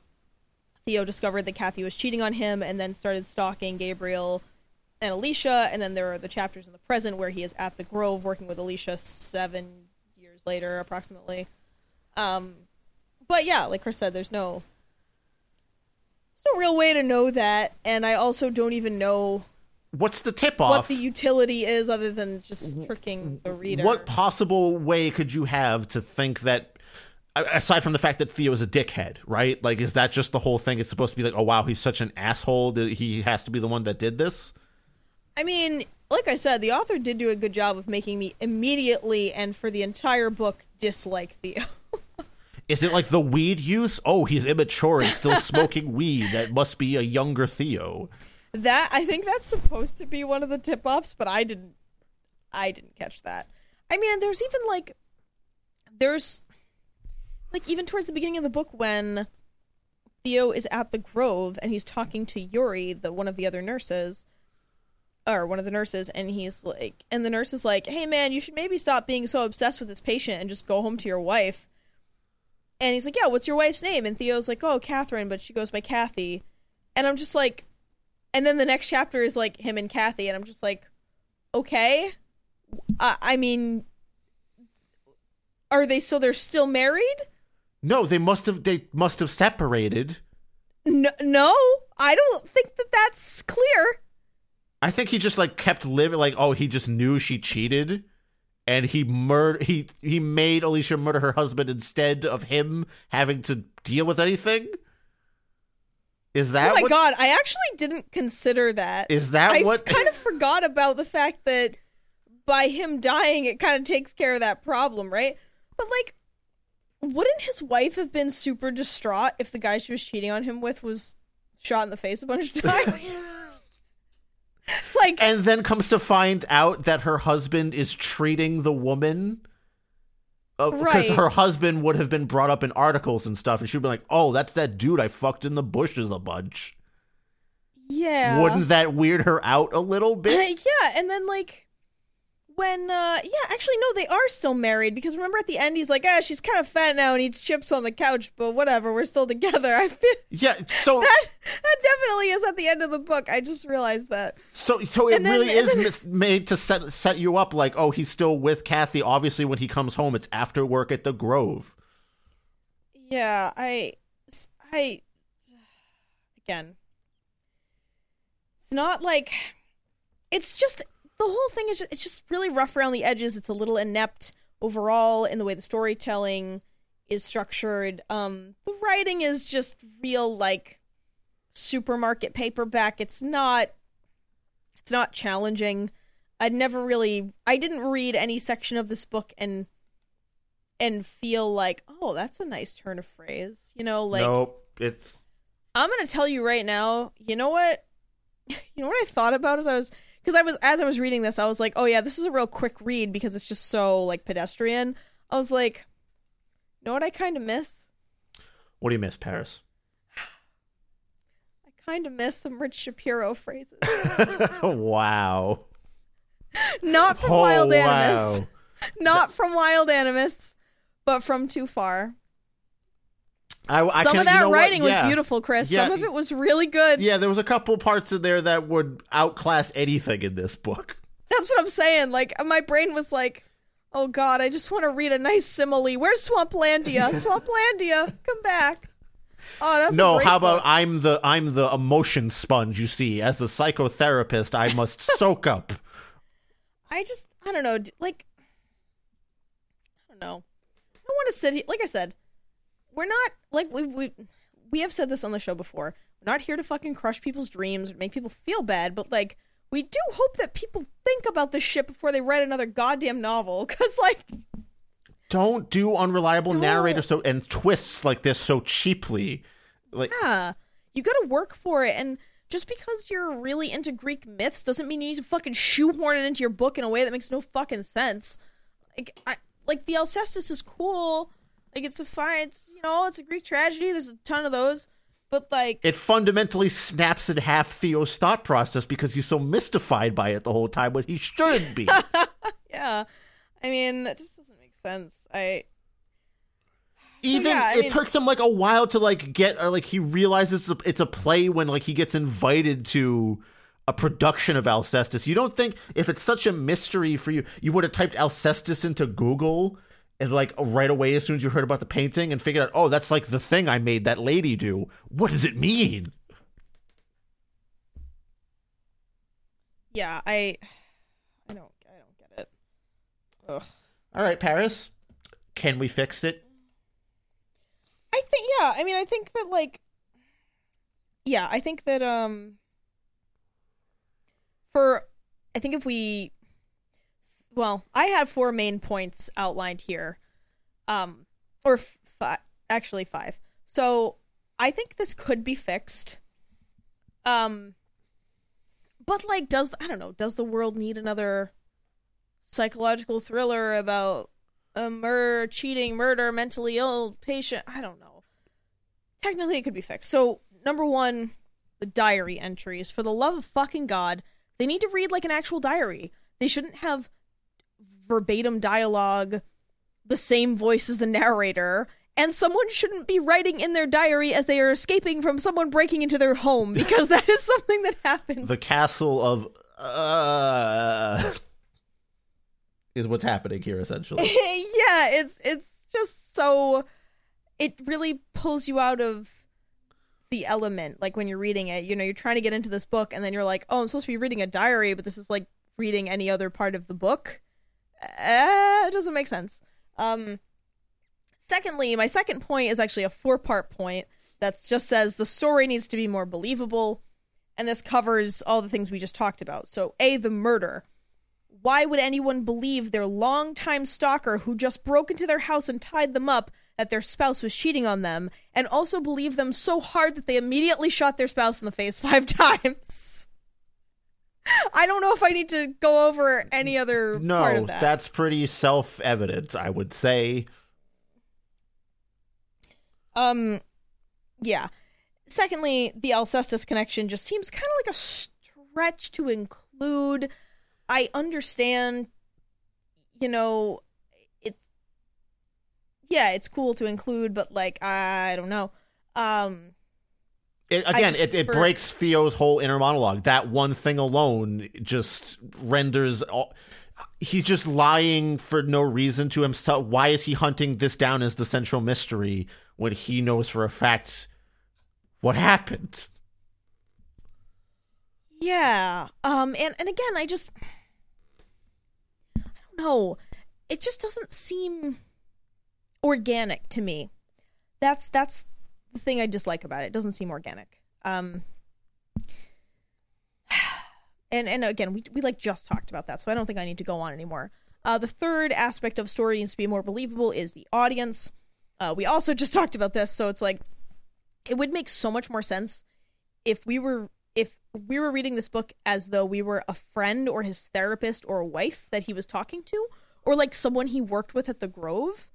Theo discovered that Kathy was cheating on him, and then started stalking Gabriel, and Alicia, and then there are the chapters in the present where he is at the Grove working with Alicia seven years later, approximately. Um, but yeah, like Chris said, there's no no real way to know that, and I also don't even know What's the tip off? what the utility is other than just tricking the reader. What possible way could you have to think that, aside from the fact that Theo is a dickhead, right? Like, is that just the whole thing? It's supposed to be like, oh wow, he's such an asshole that he has to be the one that did this. I mean, like I said, the author did do a good job of making me immediately and for the entire book dislike Theo. Is it like the weed use? Oh, he's immature and still smoking weed. That must be a younger Theo. that I think that's supposed to be one of the tip offs, but I didn't I didn't catch that. I mean, there's even like there's like even towards the beginning of the book when Theo is at the Grove and he's talking to Yuri, the one of the other nurses, or one of the nurses, and he's like, and the nurse is like, "Hey, man, you should maybe stop being so obsessed with this patient and just go home to your wife." And he's like, "Yeah, what's your wife's name?" And Theo's like, "Oh, Catherine, but she goes by Kathy." And I'm just like, and then the next chapter is like him and Kathy, and I'm just like, okay. I, I mean, are they so they're still married? No, they must have. They must have separated. No, no, I don't think that that's clear. I think he just like kept living. Like, oh, he just knew she cheated, and he murder. He he made Alicia murder her husband instead of him having to deal with anything. Is that oh my what? god, I actually didn't consider that. Is that what I what? kind of forgot about the fact that by him dying, it kind of takes care of that problem, right? But like, wouldn't his wife have been super distraught if the guy she was cheating on him with was shot in the face a bunch of times? like, and then comes to find out that her husband is treating the woman uh, because Right. her husband would have been brought up in articles and stuff and she'd be like oh that's that dude i fucked in the bushes a bunch. Yeah, wouldn't that weird her out a little bit? Yeah, and then like when uh yeah, actually no, they are still married because remember at the end he's like, ah, she's kind of fat now and eats chips on the couch, but whatever, we're still together. I feel yeah so that that definitely is at the end of the book. I just realized that. so so it And really is then- mis- made to set set you up like oh he's still with kathy obviously when he comes home it's after work at the grove Yeah, I I again. It's not like it's just the whole thing is just, it's just really rough around the edges. It's a little inept overall in the way the storytelling is structured. Um the writing is just real like supermarket paperback. It's not it's not challenging. I'd never really I didn't read any section of this book and and feel like, oh, that's a nice turn of phrase. You know, like nope it's I'm gonna tell you right now. You know what? You know what I thought about as I was because I was as I was reading this, I was like, oh yeah, this is a real quick read because it's just so like pedestrian. I was like, you know what I kind of miss? what do you miss paris I kind of miss some Rich Shapiro phrases, wow not from Oh, Wild wow. Animus, not from Wild Animus, but from Too Far. I, I Some can- of that you know writing was beautiful, Chris. Yeah. Some of it was really good. Yeah, there was a couple parts in there that would outclass anything in this book. That's what I'm saying. Like my brain was like, "Oh God, I just want to read a nice simile. Where's Swamplandia? Swamplandia, come back." Oh, that's a no, how about book. I'm the I'm the emotion sponge, you see. As a psychotherapist, I must soak up. I just I don't know. Like I don't know. I don't want to sit here. Like I said, we're not like we we we have said this on the show before. We're not here to fucking crush people's dreams or make people feel bad, but like we do hope that people think about this shit before they read another goddamn novel. Cause like Don't do unreliable Don't. narrators so and twists like this so cheaply. Like Yeah. You gotta work for it. And just because you're really into Greek myths doesn't mean you need to fucking shoehorn it into your book in a way that makes no fucking sense. Like, I, like the Alcestis is cool. Like, it's a fine, it's, you know, it's a Greek tragedy. There's a ton of those. But, like, it fundamentally snaps in half Theo's thought process because he's so mystified by it the whole time when he shouldn't be. yeah. I mean, it just doesn't make sense. I. Even yeah, I it mean- took him like a while to like get or like he realizes it's a, it's a play when like he gets invited to a production of Alcestis. You don't think if it's such a mystery for you, you would have typed Alcestis into Google and like right away as soon as you heard about the painting and figured out, oh, that's like the thing I made that lady do. What does it mean? Yeah, I I don't I don't get it. Ugh. All right, Paris, can we fix it? I think yeah, I mean I think that like yeah, I think that um for I think if we well, I had four main points outlined here. Um or five, actually five. So, I think this could be fixed. Um but like does I don't know, does the world need another psychological thriller about a murder, cheating, murder, mentally ill patient? I don't know. Technically it could be fixed. So, number 1, the diary entries. For the love of fucking god, they need to read like an actual diary. They shouldn't have verbatim dialogue, the same voice as the narrator, and someone shouldn't be writing in their diary as they are escaping from someone breaking into their home because that is something that happens. The castle of uh is what's happening here essentially. yeah, it's it's just so it really pulls you out of the element like when you're reading it you know you're trying to get into this book and then you're like oh i'm supposed to be reading a diary but this is like reading any other part of the book uh, it doesn't make sense. Um secondly my second point is actually a four part point that just says the story needs to be more believable and this covers all the things we just talked about. So a the murder. Why would anyone believe their longtime stalker who just broke into their house and tied them up that their spouse was cheating on them and also believe them so hard that they immediately shot their spouse in the face five times? I don't know if I need to go over any other no, part of that. that's pretty self evident, I would say. Um, yeah. Secondly, the Alcestis connection just seems kind of like a stretch to include. I understand, you know, it's yeah, it's cool to include, but like I don't know. Um, It, again, just it, it for- breaks Theo's whole inner monologue. That one thing alone just renders all. He's just lying for no reason to himself. Why is he hunting this down as the central mystery when he knows for a fact what happened? Yeah. Um and and again, I just I don't know. It just doesn't seem organic to me. That's that's the thing I dislike about it. It doesn't seem organic. Um and and again, we we like just talked about that, so I don't think I need to go on anymore. Uh the third aspect of story needs to be more believable is the audience. Uh we also just talked about this, so it's like it would make so much more sense if we were if we were reading this book as though we were a friend or his therapist or a wife that he was talking to or like someone he worked with at the grove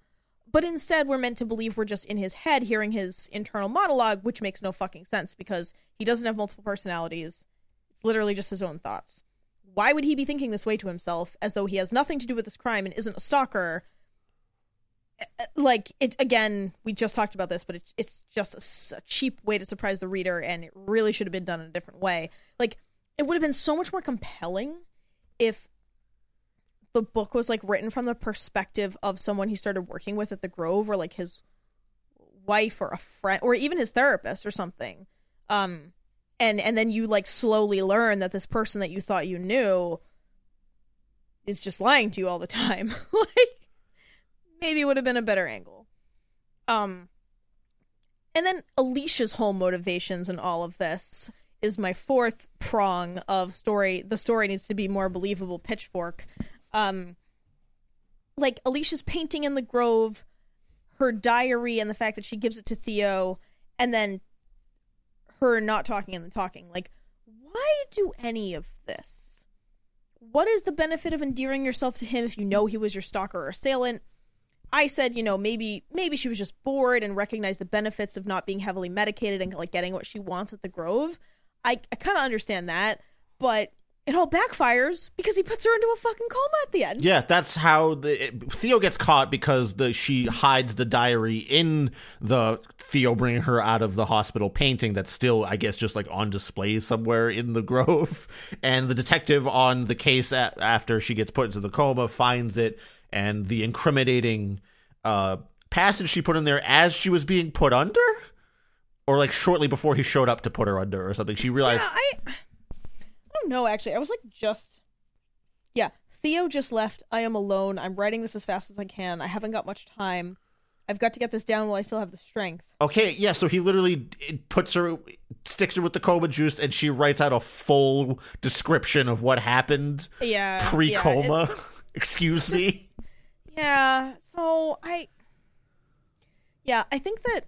but instead we're meant to believe we're just in his head hearing his internal monologue which makes no fucking sense because he doesn't have multiple personalities. It's literally just his own thoughts. Why would he be thinking this way to himself as though he has nothing to do with this crime and isn't a stalker? Uh, like it again we just talked about this but it, it's just a cheap way to surprise the reader and it really should have been done in a different way. Like it would have been so much more compelling if the book was like written from the perspective of someone he started working with at the grove or like his wife or a friend or even his therapist or something um and and then you like slowly learn that this person that you thought you knew is just lying to you all the time like maybe it would have been a better angle. Um and then Alicia's whole motivations in all of this is my fourth prong of story. The story needs to be more believable pitchfork. Um like Alicia's painting in the grove, her diary and the fact that she gives it to Theo and then her not talking and then talking. Like why do any of this? What is the benefit of endearing yourself to him if you know he was your stalker or assailant? I said, you know, maybe maybe she was just bored and recognized the benefits of not being heavily medicated and like getting what she wants at the Grove. I, I kind of understand that, but it all backfires because he puts her into a fucking coma at the end. Yeah, that's how the it- Theo gets caught because the she hides the diary in the Theo bringing her out of the hospital painting that's still, I guess, just like on display somewhere in the grove. And the detective on the case a- after she gets put into the coma finds it, and the incriminating uh, passage she put in there as she was being put under, or like shortly before he showed up to put her under or something. She realized. Yeah, I, I don't know. Actually, I was like just, yeah. Theo just left. I am alone. I'm writing this as fast as I can. I haven't got much time. I've got to get this down while I still have the strength. Okay, yeah, so he literally puts her, sticks her with the coma juice, and she writes out a full description of what happened Yeah, pre yeah, coma. it- Excuse me. Yeah. So I Yeah, I think that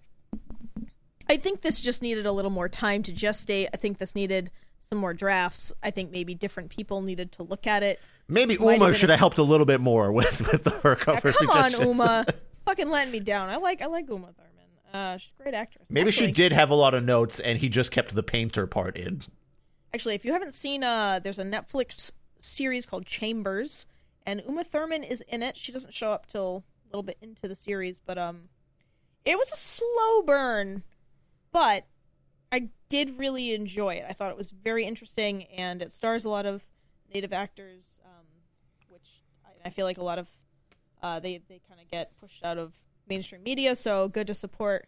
I think this just needed a little more time to gestate. I think this needed some more drafts. I think maybe different people needed to look at it. Maybe might Uma have should have helped a little bit more with with her Yeah, cover come on. Uma. Fucking letting me down. I like I like Uma Thurman. Uh she's a great actress. Maybe she did have a lot of notes, and he just kept the painter part in. Actually, if you haven't seen uh there's a Netflix series called Chambers and Uma Thurman is in it. She doesn't show up till a little bit into the series, but um it was a slow burn, but I did really enjoy it. I thought it was very interesting and it stars a lot of native actors um which I, I feel like a lot of uh they they kind of get pushed out of mainstream media, so good to support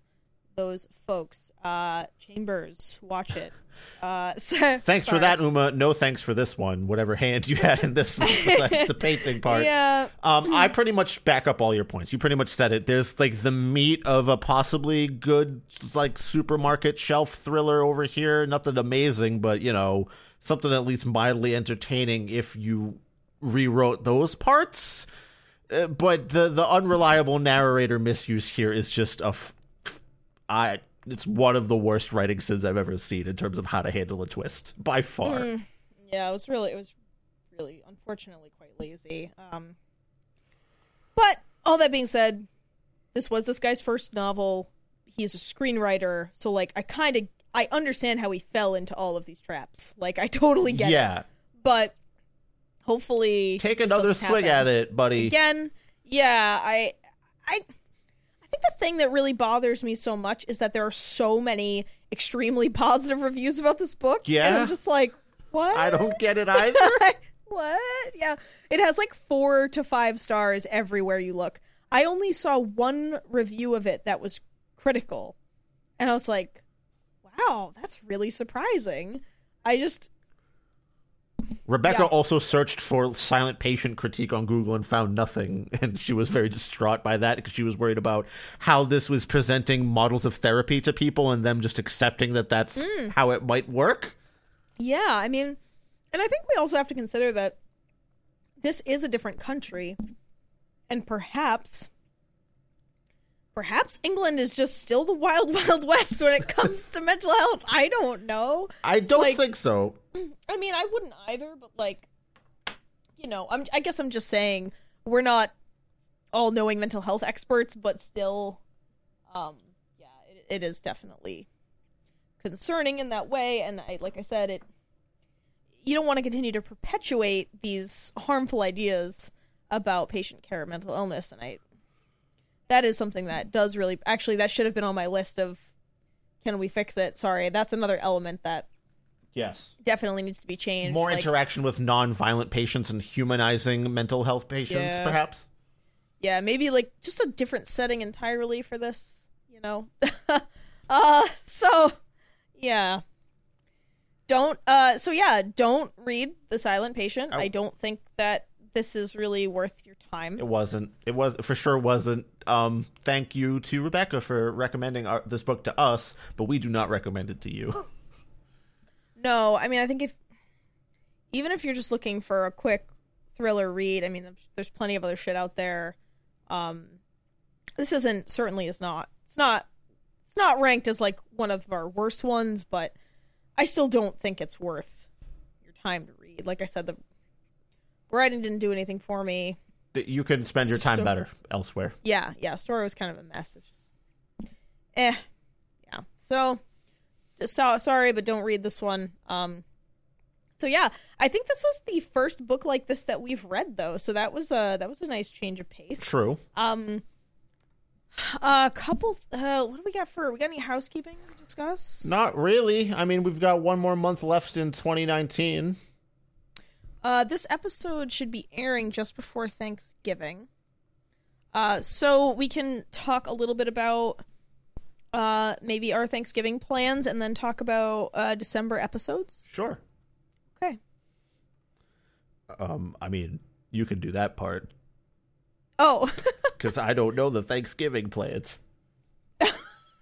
those folks. Uh Chambers, watch it. Uh so, Thanks for that, Uma. No thanks for this one. Whatever hand you had in this one, the painting part. Yeah. Um, I pretty much back up all your points. You pretty much said it. There's like the meat of a possibly good, like supermarket shelf thriller over here. Nothing amazing, but you know, something at least mildly entertaining if you rewrote those parts. Uh, but the the unreliable narrator misuse here is just a, f- I. It's one of the worst writing sins I've ever seen in terms of how to handle a twist by far. Mm. Yeah, it was really it was really unfortunately quite lazy. Um But all that being said, this was this guy's first novel. He's a screenwriter, so like I kind of I understand how he fell into all of these traps. Like I totally get it. yeah, But hopefully take another swing happen. at it, buddy. Again, yeah, I I think the thing that really bothers me so much is that there are so many extremely positive reviews about this book. And Yeah. I'm just like, what? I don't get it either. what? Yeah. It has like four to five stars everywhere you look. I only saw one review of it that was critical. And I was like, wow, that's really surprising. I just, Rebecca Yeah. also searched for silent patient critique on Google and found nothing, and she was very distraught by that because she was worried about how this was presenting models of therapy to people and them just accepting that that's Mm. how it might work. yeah, I mean, and I think we also have to consider that this is a different country. And perhaps, perhaps England is just still the wild, wild west when it comes to mental health. I don't know. I don't Like- think so. I mean, I wouldn't either, but like, you know, I'm. I guess I'm just saying we're not all knowing mental health experts, but still, um, yeah, it, it is definitely concerning in that way. And I, like I said, it. You don't want to continue to perpetuate these harmful ideas about patient care mental illness, and I. That is something that does really actually that should have been on my list of can we fix it? Sorry, that's another element that Yes. definitely needs to be changed. More like- interaction with non-violent patients and humanizing mental health patients, Yeah. perhaps. yeah, maybe like just a different setting entirely for this, you know. uh so yeah. Don't uh so yeah, don't read The Silent Patient. Oh. I don't think that this is really worth your time. It wasn't. It was for sure wasn't. Um, thank you to Rebecca for recommending our, this book to us, but we do not recommend it to you. No, I mean I think if even if you're just looking for a quick thriller read, I mean there's- plenty of other shit out there. Um this isn't certainly is not. It's not it's not ranked as like one of our worst ones, but I still don't think it's worth your time to read. Like I said the writing didn't do anything for me. You can spend your time So- better elsewhere. Yeah, yeah, story was kind of a mess. It's just eh. Yeah. So so, sorry, but don't read this one. Um So yeah, I think this was the first book like this that we've read though. So that was a that was a nice change of pace. True. Um, a couple. Uh, what do we got for? We got any housekeeping to discuss? Not really. I mean, we've got one more month left in 2019. Uh, this episode should be airing just before Thanksgiving. Uh, so we can talk a little bit about uh maybe our Thanksgiving plans, and then talk about uh December episodes. Sure. Okay. Um, I mean, you can do that part Oh, because I don't know the Thanksgiving plans. I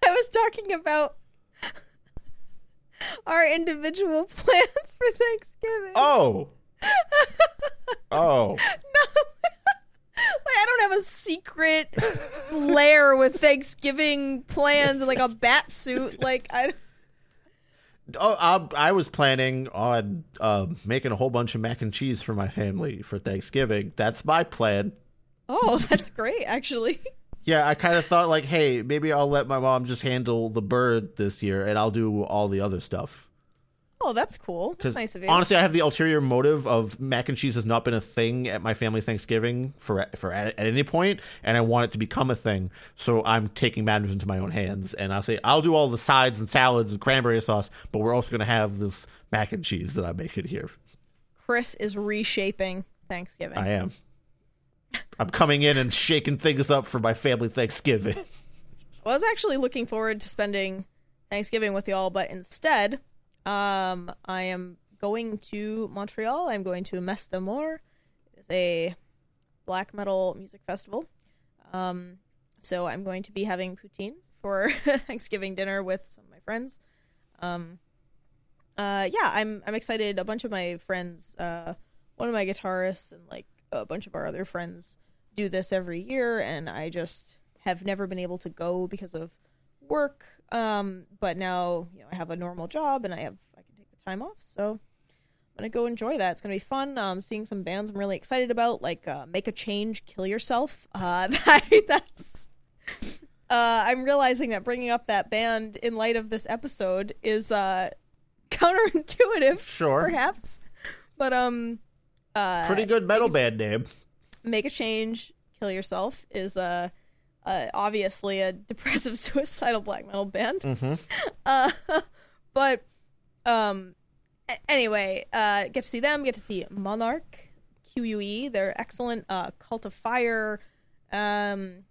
was talking about our individual plans for Thanksgiving. Oh. oh. I don't have a secret lair with Thanksgiving plans and like a bat suit. Like I, Oh, um, I was planning on uh, making a whole bunch of mac and cheese for my family for Thanksgiving. That's my plan. oh, that's great actually. Yeah, I kind of thought like, hey, maybe I'll let my mom just handle the bird this year, and I'll do all the other stuff. Oh, that's cool. That's nice of you. honestly, I have the ulterior motive of mac and cheese has not been a thing at my family Thanksgiving for for at, at any point, and I want it to become a thing. So I'm taking matters into my own hands, and I'll say I'll do all the sides and salads and cranberry sauce, but we're also going to have this mac and cheese that I'm making here. Chris is reshaping Thanksgiving. I am. I'm coming in and shaking things up for my family Thanksgiving. I was actually looking forward to spending Thanksgiving with y'all, but instead, um, I am going to Montreal. I'm going to Messe des Morts. It's a black metal music festival. Um, so I'm going to be having poutine for Thanksgiving dinner with some of my friends. Um, uh, yeah, I'm I'm excited. A bunch of my friends, uh, one of my guitarists, and like a bunch of our other friends do this every year, and I just have never been able to go because of work. Um, but now you know I have a normal job and I have I can take the time off, so I'm gonna go enjoy that. It's gonna be fun. Um, seeing some bands I'm really excited about, like uh, Make a Change, Kill Yourself. Uh, that, that's. Uh, I'm realizing that bringing up that band in light of this episode is uh, counterintuitive, Sure. perhaps. But um, uh, Pretty good metal band name. make a change, kill yourself is uh, uh obviously a depressive suicidal black metal band. Mm-hmm. Uh, but um, a- anyway, uh, get to see them. Get to see Monarch, QUE. They're excellent. Uh, Cult of Fire. Um,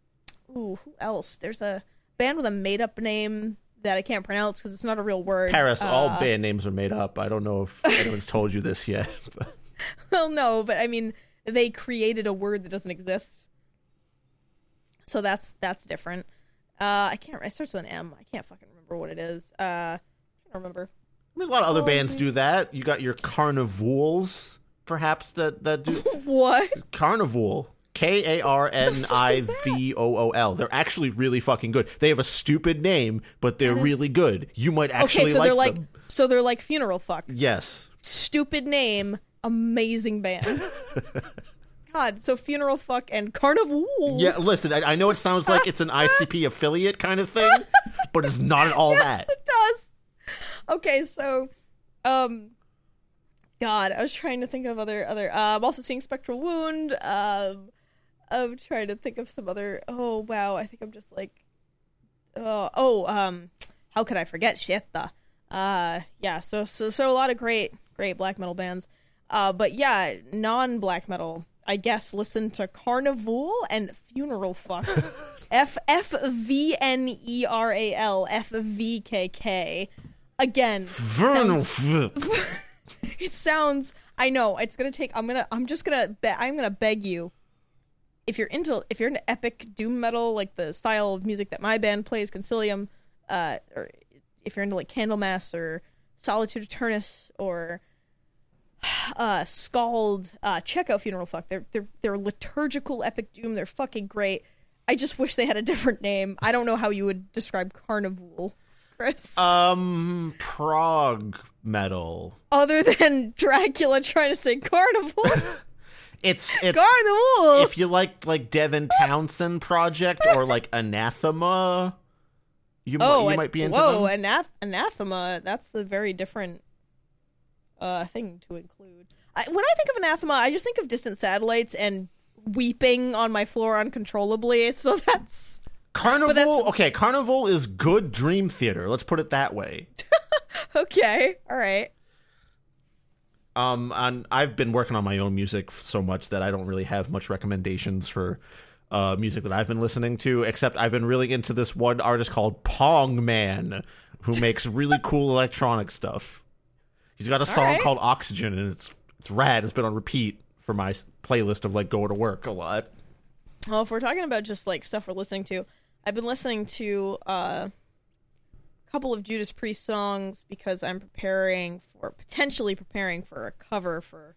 ooh, who else? There's a band with a made up name that I can't pronounce because it's not a real word. Paris, all Uh, band names are made up. I don't know if anyone's told you this yet. Well, no, but I mean, they created a word that doesn't exist. So that's that's different. Uh, I can't. It starts with an M. I can't fucking remember what it is. Uh, I can't remember. I mean, a lot of other Oh, bands do that. You got your Karnivools, perhaps that that do What? Karnivool. K A R N I V O O L. They're actually really fucking good. They have a stupid name, but they're is- really good. You might actually Okay, so like they're like them. so they're like fvneral fvkk. Yes. Stupid name, amazing band. God, so fvneral fvkk and karnivool. Yeah, listen, I, I know it sounds like it's an ICP affiliate kind of thing, but it's not at all that. it does. Okay, so, um, God, I was trying to think of other other. Uh, I'm also seeing Spectral Wound. Um, I'm trying to think of some other. Oh wow, I think I'm just like, oh oh um, how could I forget shit? The, uh, yeah. So so so a lot of great great black metal bands. Uh, but yeah, non black metal. I guess listen to Karnivool and Fvneral Fvkk. F F V N E R A L F V K K. Again, Vernal. it sounds. I know it's gonna take. I'm gonna. I'm just gonna. Be, I'm gonna beg you. If you're into, if you're into epic doom metal, like the style of music that my band plays, Concilium, uh, or if you're into like Candlemass or Solitude Aeturnus or uh, Scald, uh, check out Fvneral Fvkk. They're they're they're liturgical epic doom. They're fucking great. I just wish they had a different name. I don't know how you would describe Karnivool, Chris. Um, prog metal. other than Dracula trying to say carnival. It's it's carnival. if you like like Devin Townsend project or like Anathema, you oh, might, you might be into whoa, them. anath- anathema. That's a very different. Uh, thing to include. I, when I think of anathema, I just think of distant satellites and weeping on my floor uncontrollably. So that's Karnivool. that's- Okay, Karnivool is good dream theater. Let's put it that way. okay. All right. Um, and I've been working on my own music so much that I don't really have much recommendations for uh, music that I've been listening to. Except I've been really into this one artist called Pong Man, who makes really cool electronic stuff. He's got a song right. called Oxygen, and it's it's rad. It's been on repeat for my playlist of like going to work a lot. Well, if we're talking about just like stuff we're listening to, I've been listening to uh, a couple of Judas Priest songs because I'm preparing for potentially preparing for a cover for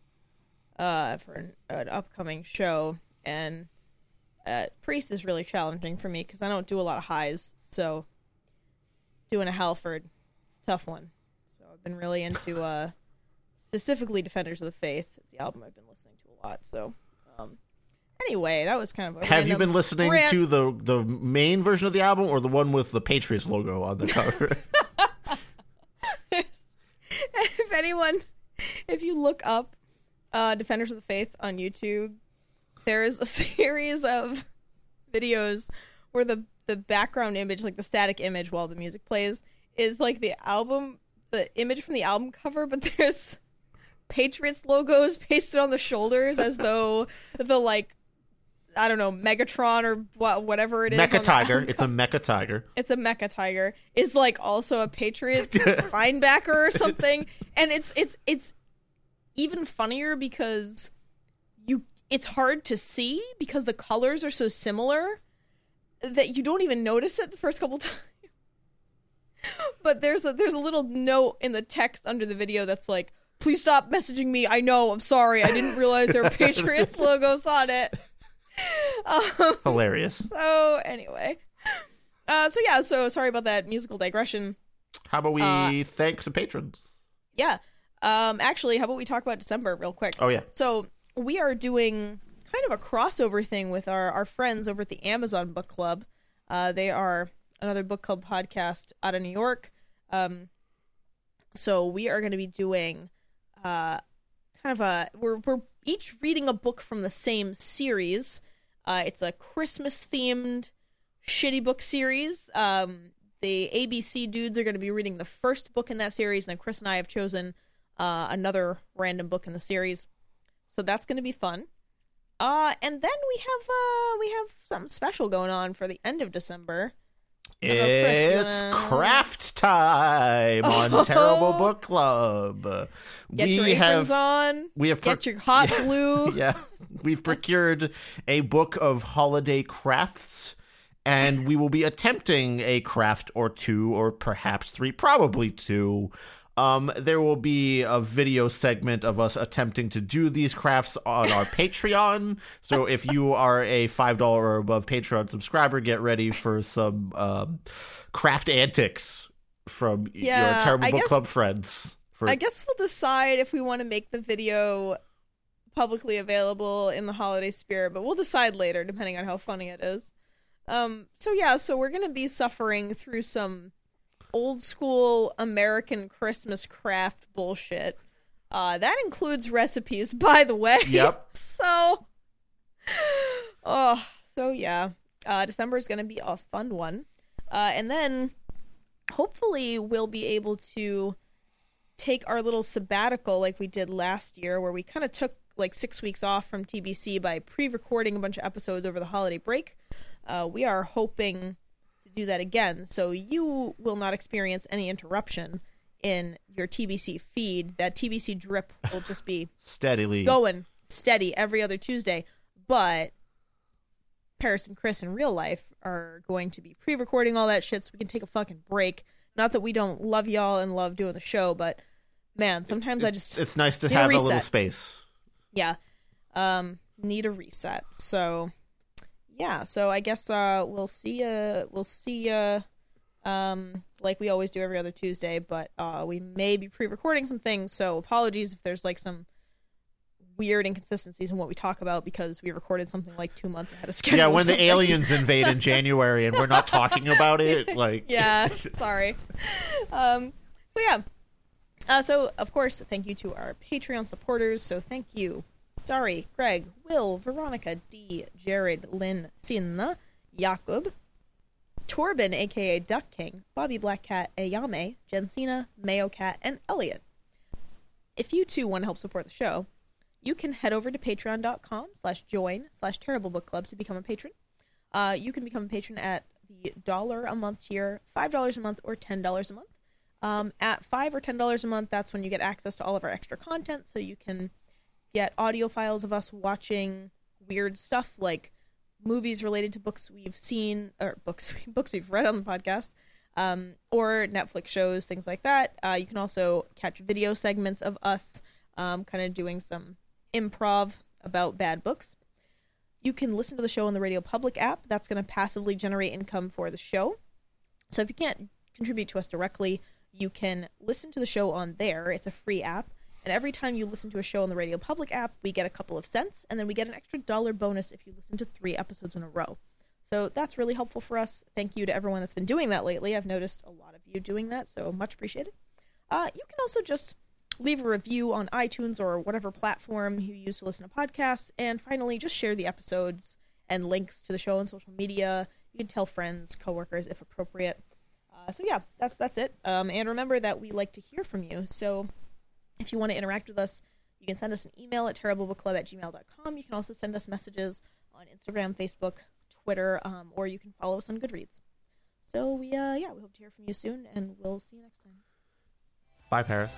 uh for an, an upcoming show, and uh, Priest is really challenging for me because I don't do a lot of highs, so doing a Halford, it's a tough one. Been really into uh specifically Defenders of the Faith is the album I've been listening to a lot. So um anyway, that was kind of a Have you been listening rant- to the the main version of the album or the one with the Patriots logo on the cover? if anyone if you look up uh defenders of the faith on youtube there's a series of videos where the the background image like the static image while the music plays is like the album the image from the album cover but there's patriots logos pasted on the shoulders as though the like i don't know megatron or wha- whatever it is Mecha Tiger. It's a Mecha Tiger. it's a mecha tiger is like also a patriots linebacker or something and it's it's it's even funnier because you it's hard to see because the colors are so similar that you don't even notice it the first couple times but there's a there's a little note in the text under the video that's like please stop messaging me i know i'm sorry i didn't realize there were patriots logos on it um, Hilarious. so anyway, uh, so yeah, so sorry about that musical digression. How about we Uh, thank some patrons? Yeah, um, actually, how about we talk about December real quick? Oh yeah. So we are doing kind of a crossover thing with our our friends over at the Amazon Book Club. Uh, they are another book club podcast out of New York. Um, so we are going to be doing uh, kind of a we're we're each reading a book from the same series. Uh, it's a Christmas themed shitty book series. Um, the ABC dudes are going to be reading the first book in that series, and then Chris and I have chosen uh, another random book in the series. So that's going to be fun. Uh, and then we have uh, we have something special going on for the end of December. Know, Chris, you It's wanna- craft time on Terrible Book Club. Get we your have on. we have Get your hot glue. yeah, we've procured a book of holiday crafts, and we will be attempting a craft or two, or perhaps three, probably two. Um, there will be a video segment of us attempting to do these crafts on our Patreon. So if you are a five dollar or above Patreon subscriber, get ready for some um, craft antics from Yeah, your Terrible I Book guess- Club friends. For I guess we'll decide if we want to make the video publicly available in the holiday spirit, but we'll decide later depending on how funny it is. Um so yeah, so we're going to be suffering through some old school American Christmas craft bullshit. Uh that includes recipes by the way. Yep. so Oh, so yeah. Uh December is going to be a fun one. Uh and then hopefully we'll be able to take our little sabbatical like we did last year where we kind of took like six weeks off from tbc by pre-recording a bunch of episodes over the holiday break uh, we are hoping do that again. So you will not experience any interruption in your tbc feed. That tbc drip will just be steadily. going steady every other tuesday. But paris and chris in real life are going to be pre-recording all that shit so we can take a fucking break. Not that we don't love y'all and love doing the show but man sometimes i just it's nice to Need a have a little space. yeah. Um need a reset. So yeah so i guess uh we'll see uh we'll see uh um like we always do every other tuesday but uh we may be pre-recording some things so apologies if there's like some weird inconsistencies in what we talk about because we recorded something like two months ahead of schedule Yeah, when the aliens invade in January and we're not talking about it, like yeah sorry um so yeah Uh, so, of course, thank you to our Patreon supporters. So, thank you, Dari, Greg, Will, Veronica, D, Jared, Lynn, Sinna, Jakub, Torben, aka Duck King, Bobby Blackcat, Ayame, Jensina, Mayo Cat, and Elliot. If you too want to help support the show, you can head over to patreon.com slash join slash terrible book club to become a patron. Uh, you can become a patron at the dollar a month tier, five dollars a month, or ten dollars a month. Um, at five or ten dollars a month, that's when you get access to all of our extra content. So you can get audio files of us watching weird stuff like movies related to books we've seen or books books we've read on the podcast, um, or Netflix shows, things like that. Uh, you can also catch video segments of us um, kind of doing some improv about bad books. You can listen to the show on the Radio Public app. That's going to passively generate income for the show. So if you can't contribute to us directly, you can listen to the show on there. It's a free app. And every time you listen to a show on the Radio Public app, we get a couple of cents, and then we get an extra dollar bonus if you listen to three episodes in a row. So that's really helpful for us. Thank you to everyone that's been doing that lately. I've noticed a lot of you doing that, so much appreciated. Uh, you can also just leave a review on iTunes or whatever platform you use to listen to podcasts. And finally, just share the episodes and links to the show on social media. You can tell friends, coworkers if appropriate. Uh, so yeah, that's that's it. Um, and remember that we like to hear from you. So if you want to interact with us, you can send us an email at terriblebookclub at gmail.com. You can also send us messages on Instagram, Facebook, Twitter, um, or you can follow us on Goodreads. So we uh, yeah, we hope to hear from you soon, and we'll see you next time. Bye, Paris.